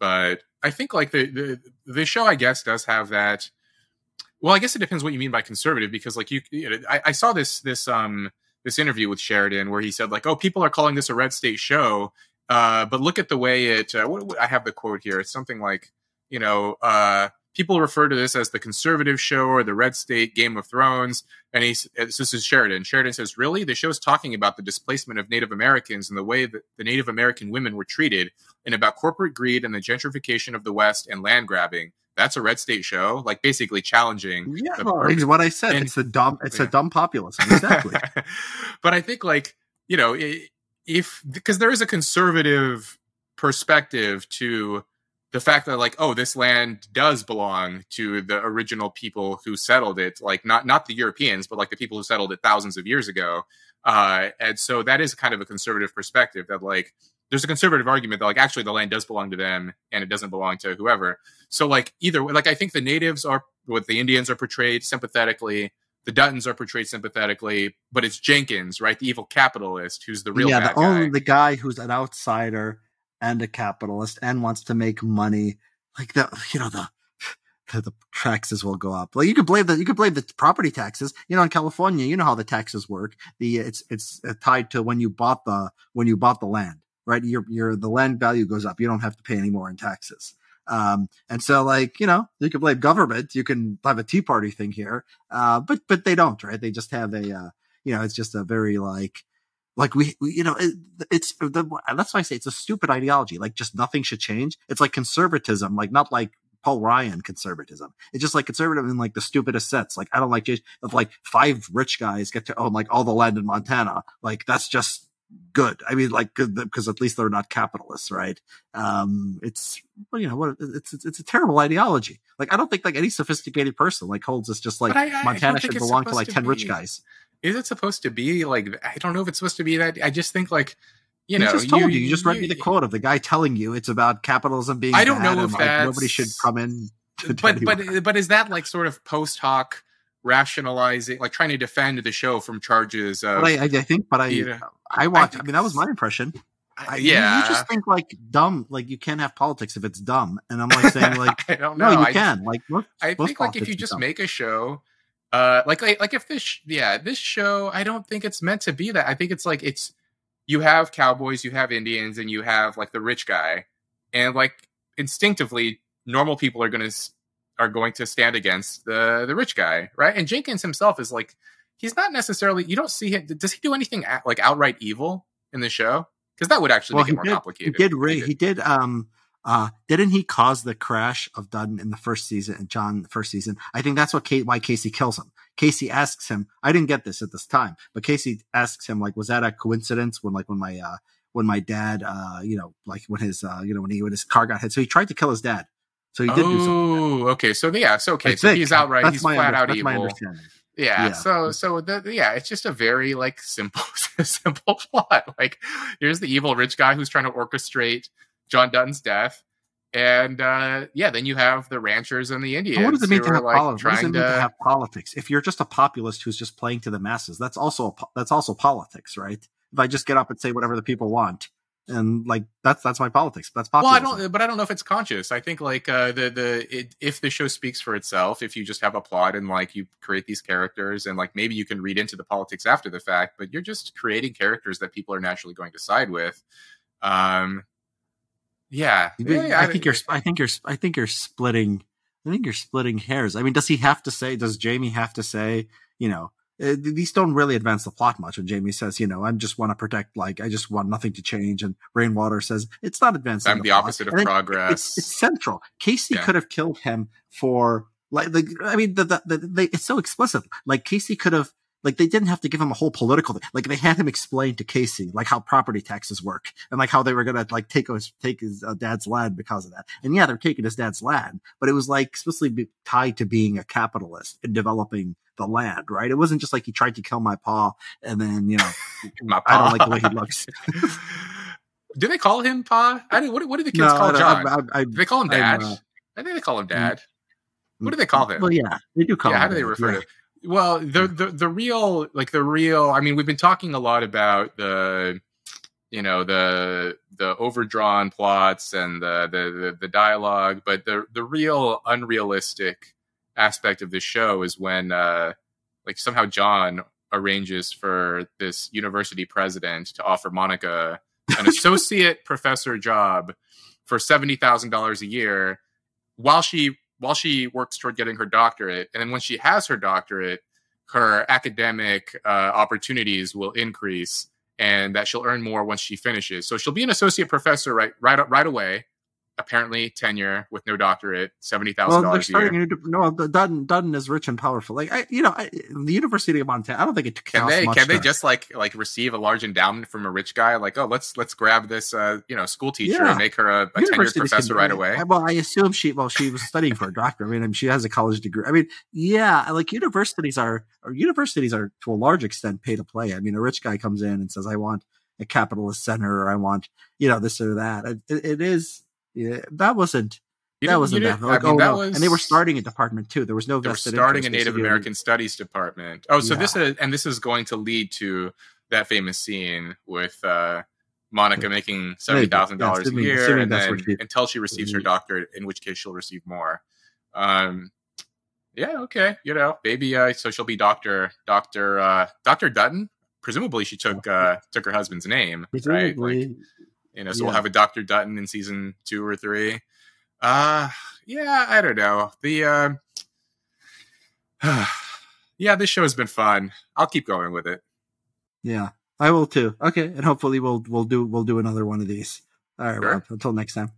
But I think like the the the show I guess does have that. Well, I guess it depends what you mean by conservative because like you, you know, I, I saw this this um this interview with Sheridan where he said like oh people are calling this a red state show, uh, but look at the way it. Uh, what, what- I have the quote here. It's something like you know. Uh, People refer to this as the conservative show or the red state Game of Thrones. And he's this is Sheridan. Sheridan says, "Really, the show's talking about the displacement of Native Americans and the way that the Native American women were treated, and about corporate greed and the gentrification of the West and land grabbing. That's a red state show, like basically challenging Yeah, the it's what I said. and- it's a dumb. It's Yeah. a dumb populism. Exactly. <laughs> but I think like you know if because there is a conservative perspective to the fact that like oh this land does belong to the original people who settled it like not not the Europeans but like the people who settled it thousands of years ago. Uh and so that is kind of a conservative perspective that like there's a conservative argument that like actually the land does belong to them and it doesn't belong to whoever. So like either like I think the natives are what the Indians are portrayed sympathetically the Duttons are portrayed sympathetically, but it's Jenkins, right? The evil capitalist who's the real yeah, the only the guy who's an outsider and a capitalist and wants to make money. Like the you know the the, the taxes will go up. Like you could blame the you could blame the property taxes. You know, in California, you know how the taxes work. The it's it's uh, tied to when you bought the when you bought the land, right? Your your the land value goes up. You don't have to pay any more in taxes. Um, and so like, you know, you can blame government. You can have a tea party thing here. Uh, but, but they don't, right? They just have a, uh, you know, it's just a very like, like we, we you know, it, it's the, that's why I say it's a stupid ideology. Like just nothing should change. It's like conservatism, like not like Paul Ryan conservatism. It's just like conservative in like the stupidest sense. Like I don't like just if like five rich guys get to own like all the land in Montana. Like that's just good. I mean, like because at least they're not capitalists, right? Um, it's well, you know what it's, it's it's a terrible ideology. Like I don't think like any sophisticated person like holds this just like I- I Montana think should belong to like ten rich guys. Is it supposed to be like? I don't know if it's supposed to be that. I just think like, you You know, just told you, you, just read me the quote of the guy telling you it's about capitalism being. I don't know if like, nobody should come in. To But tell you but but is that like sort of post hoc rationalizing, like trying to defend the show from charges of? But I, I think, but I, you know, I watched. I, think mean, that was my impression. I, yeah, you, just think like dumb. Like you can't have politics if it's dumb. And I'm like saying <laughs> like, I don't know. no, you I- can. Like, most, I think like if you just dumb. make a show, uh, like like like if this, sh- yeah, this show, I don't think it's meant to be that. I think it's like it's you have cowboys, you have Indians, and you have like the rich guy, and like instinctively, normal people are gonna are going to stand against the the rich guy, right? And Jenkins himself is like he's not necessarily. You don't see him. Does he do anything at, like outright evil in the show? Because that would actually well, make it more did, he complicated. did. Re- he did. Um. Uh. Didn't he cause the crash of Dutton in the first season? And John, the first season. I think that's what Kate. Why Kayce kills him. Kayce asks him. I didn't get this at this time, but Kayce asks him like, was that a coincidence when like when my uh when my dad uh you know like when his uh you know when he when his car got hit, so he tried to kill his dad. So he did do something. Oh, okay. So yeah, so okay, I so think. he's outright. That's He's my flat out evil. understanding. Yeah, Yeah. So so the, yeah, it's just a very like simple <laughs> simple plot. Like here's the evil rich guy who's trying to orchestrate John Dutton's death, and uh, yeah, then you have the ranchers and the Indians. What does it mean to have like, politics? What does it mean to to- have politics? If you're just a populist who's just playing to the masses, that's also that's also politics, right? If I just get up and say whatever the people want, and like that's that's my politics. That's Well, I don't, but I don't know if it's conscious. I think like uh, the the it, if the show speaks for itself, if you just have a plot and like you create these characters and like maybe you can read into the politics after the fact, but you're just creating characters that people are naturally going to side with. Um, yeah, But Yeah, I think you're. I think you're. I think you're splitting. I think you're splitting hairs. I mean, does he have to say? Does Jamie have to say? You know, uh, these don't really advance the plot much. When Jamie says, you know, I just want to protect. Like, I just want nothing to change. And Rainwater says, it's not advancing. I'm the plot." opposite of progress. It's, it's central. Kayce Yeah. could have killed him for like. The, I mean, the, the, the, they, it's so explicit. Like Kayce could have. Like they didn't have to give him a whole political thing. Like they had him explain to Kayce like how property taxes work and like how they were gonna like take his take his uh, dad's land because of that. And yeah, they're taking his dad's land, but it was like be- tied to being a capitalist and developing the land, right? It wasn't just like he tried to kill my pa and then you know <laughs> My I don't like the way he looks. <laughs> Do they call him Pa? I didn't, what, what do the kids no, call John? I, I, I, they call him Dad? uh, I think they call him Dad. What do they call him? Well, yeah, they do call yeah, him. how do they refer yeah. to? Well, the, the the real like the real. I mean, we've been talking a lot about the, you know, the the overdrawn plots and the the the, the dialogue, but the the real unrealistic aspect of this show is when, uh like, somehow John arranges for this university president to offer Monica an <laughs> associate professor job for seventy thousand dollars a year while she while she works toward getting her doctorate and then when she has her doctorate her academic uh, opportunities will increase and that she'll earn more once she finishes. So she'll be an associate professor right right right away apparently tenure with no doctorate seventy thousand Well, they're dollars a year. To, no, Dutton Dutton is rich and powerful. Like I, you know, I, the University of Montana. I don't think it can they can they to- just like like receive a large endowment from a rich guy like oh let's let's grab this uh you know school teacher Yeah. and make her a, a tenured professor right away I- Well, I assume she. Well, she was studying for a doctor. I mean, I mean, she has a college degree. I mean, yeah, like universities are, or universities are to a large extent pay to play. I mean, a rich guy comes in and says, "I want a capitalist center," or "I want, you know, this or that." It- it is. Yeah, that wasn't. You that wasn't that. Like, I mean, oh, that no. was And they were starting a department too. There was no they were starting a Native American Studies department. Oh, so Yeah. this is and this is going to lead to that famous scene with uh, Monica making seventy thousand Yeah, dollars a year, and then she- until she receives her doctorate, in which case she'll receive more. Um, yeah, okay, you know, maybe uh, so she'll be Doctor Doctor uh, Doctor Dutton. Presumably, she took uh, took her husband's name, right? Like, Presumably, you know, so we'll have a Doctor Dutton in season two or three. Uh yeah, I don't know. The uh, <sighs> yeah, this show has been fun. I'll keep going with it. Yeah, I will too. Okay, and hopefully we'll we'll do we'll do another one of these. All right, Sure. Until next time.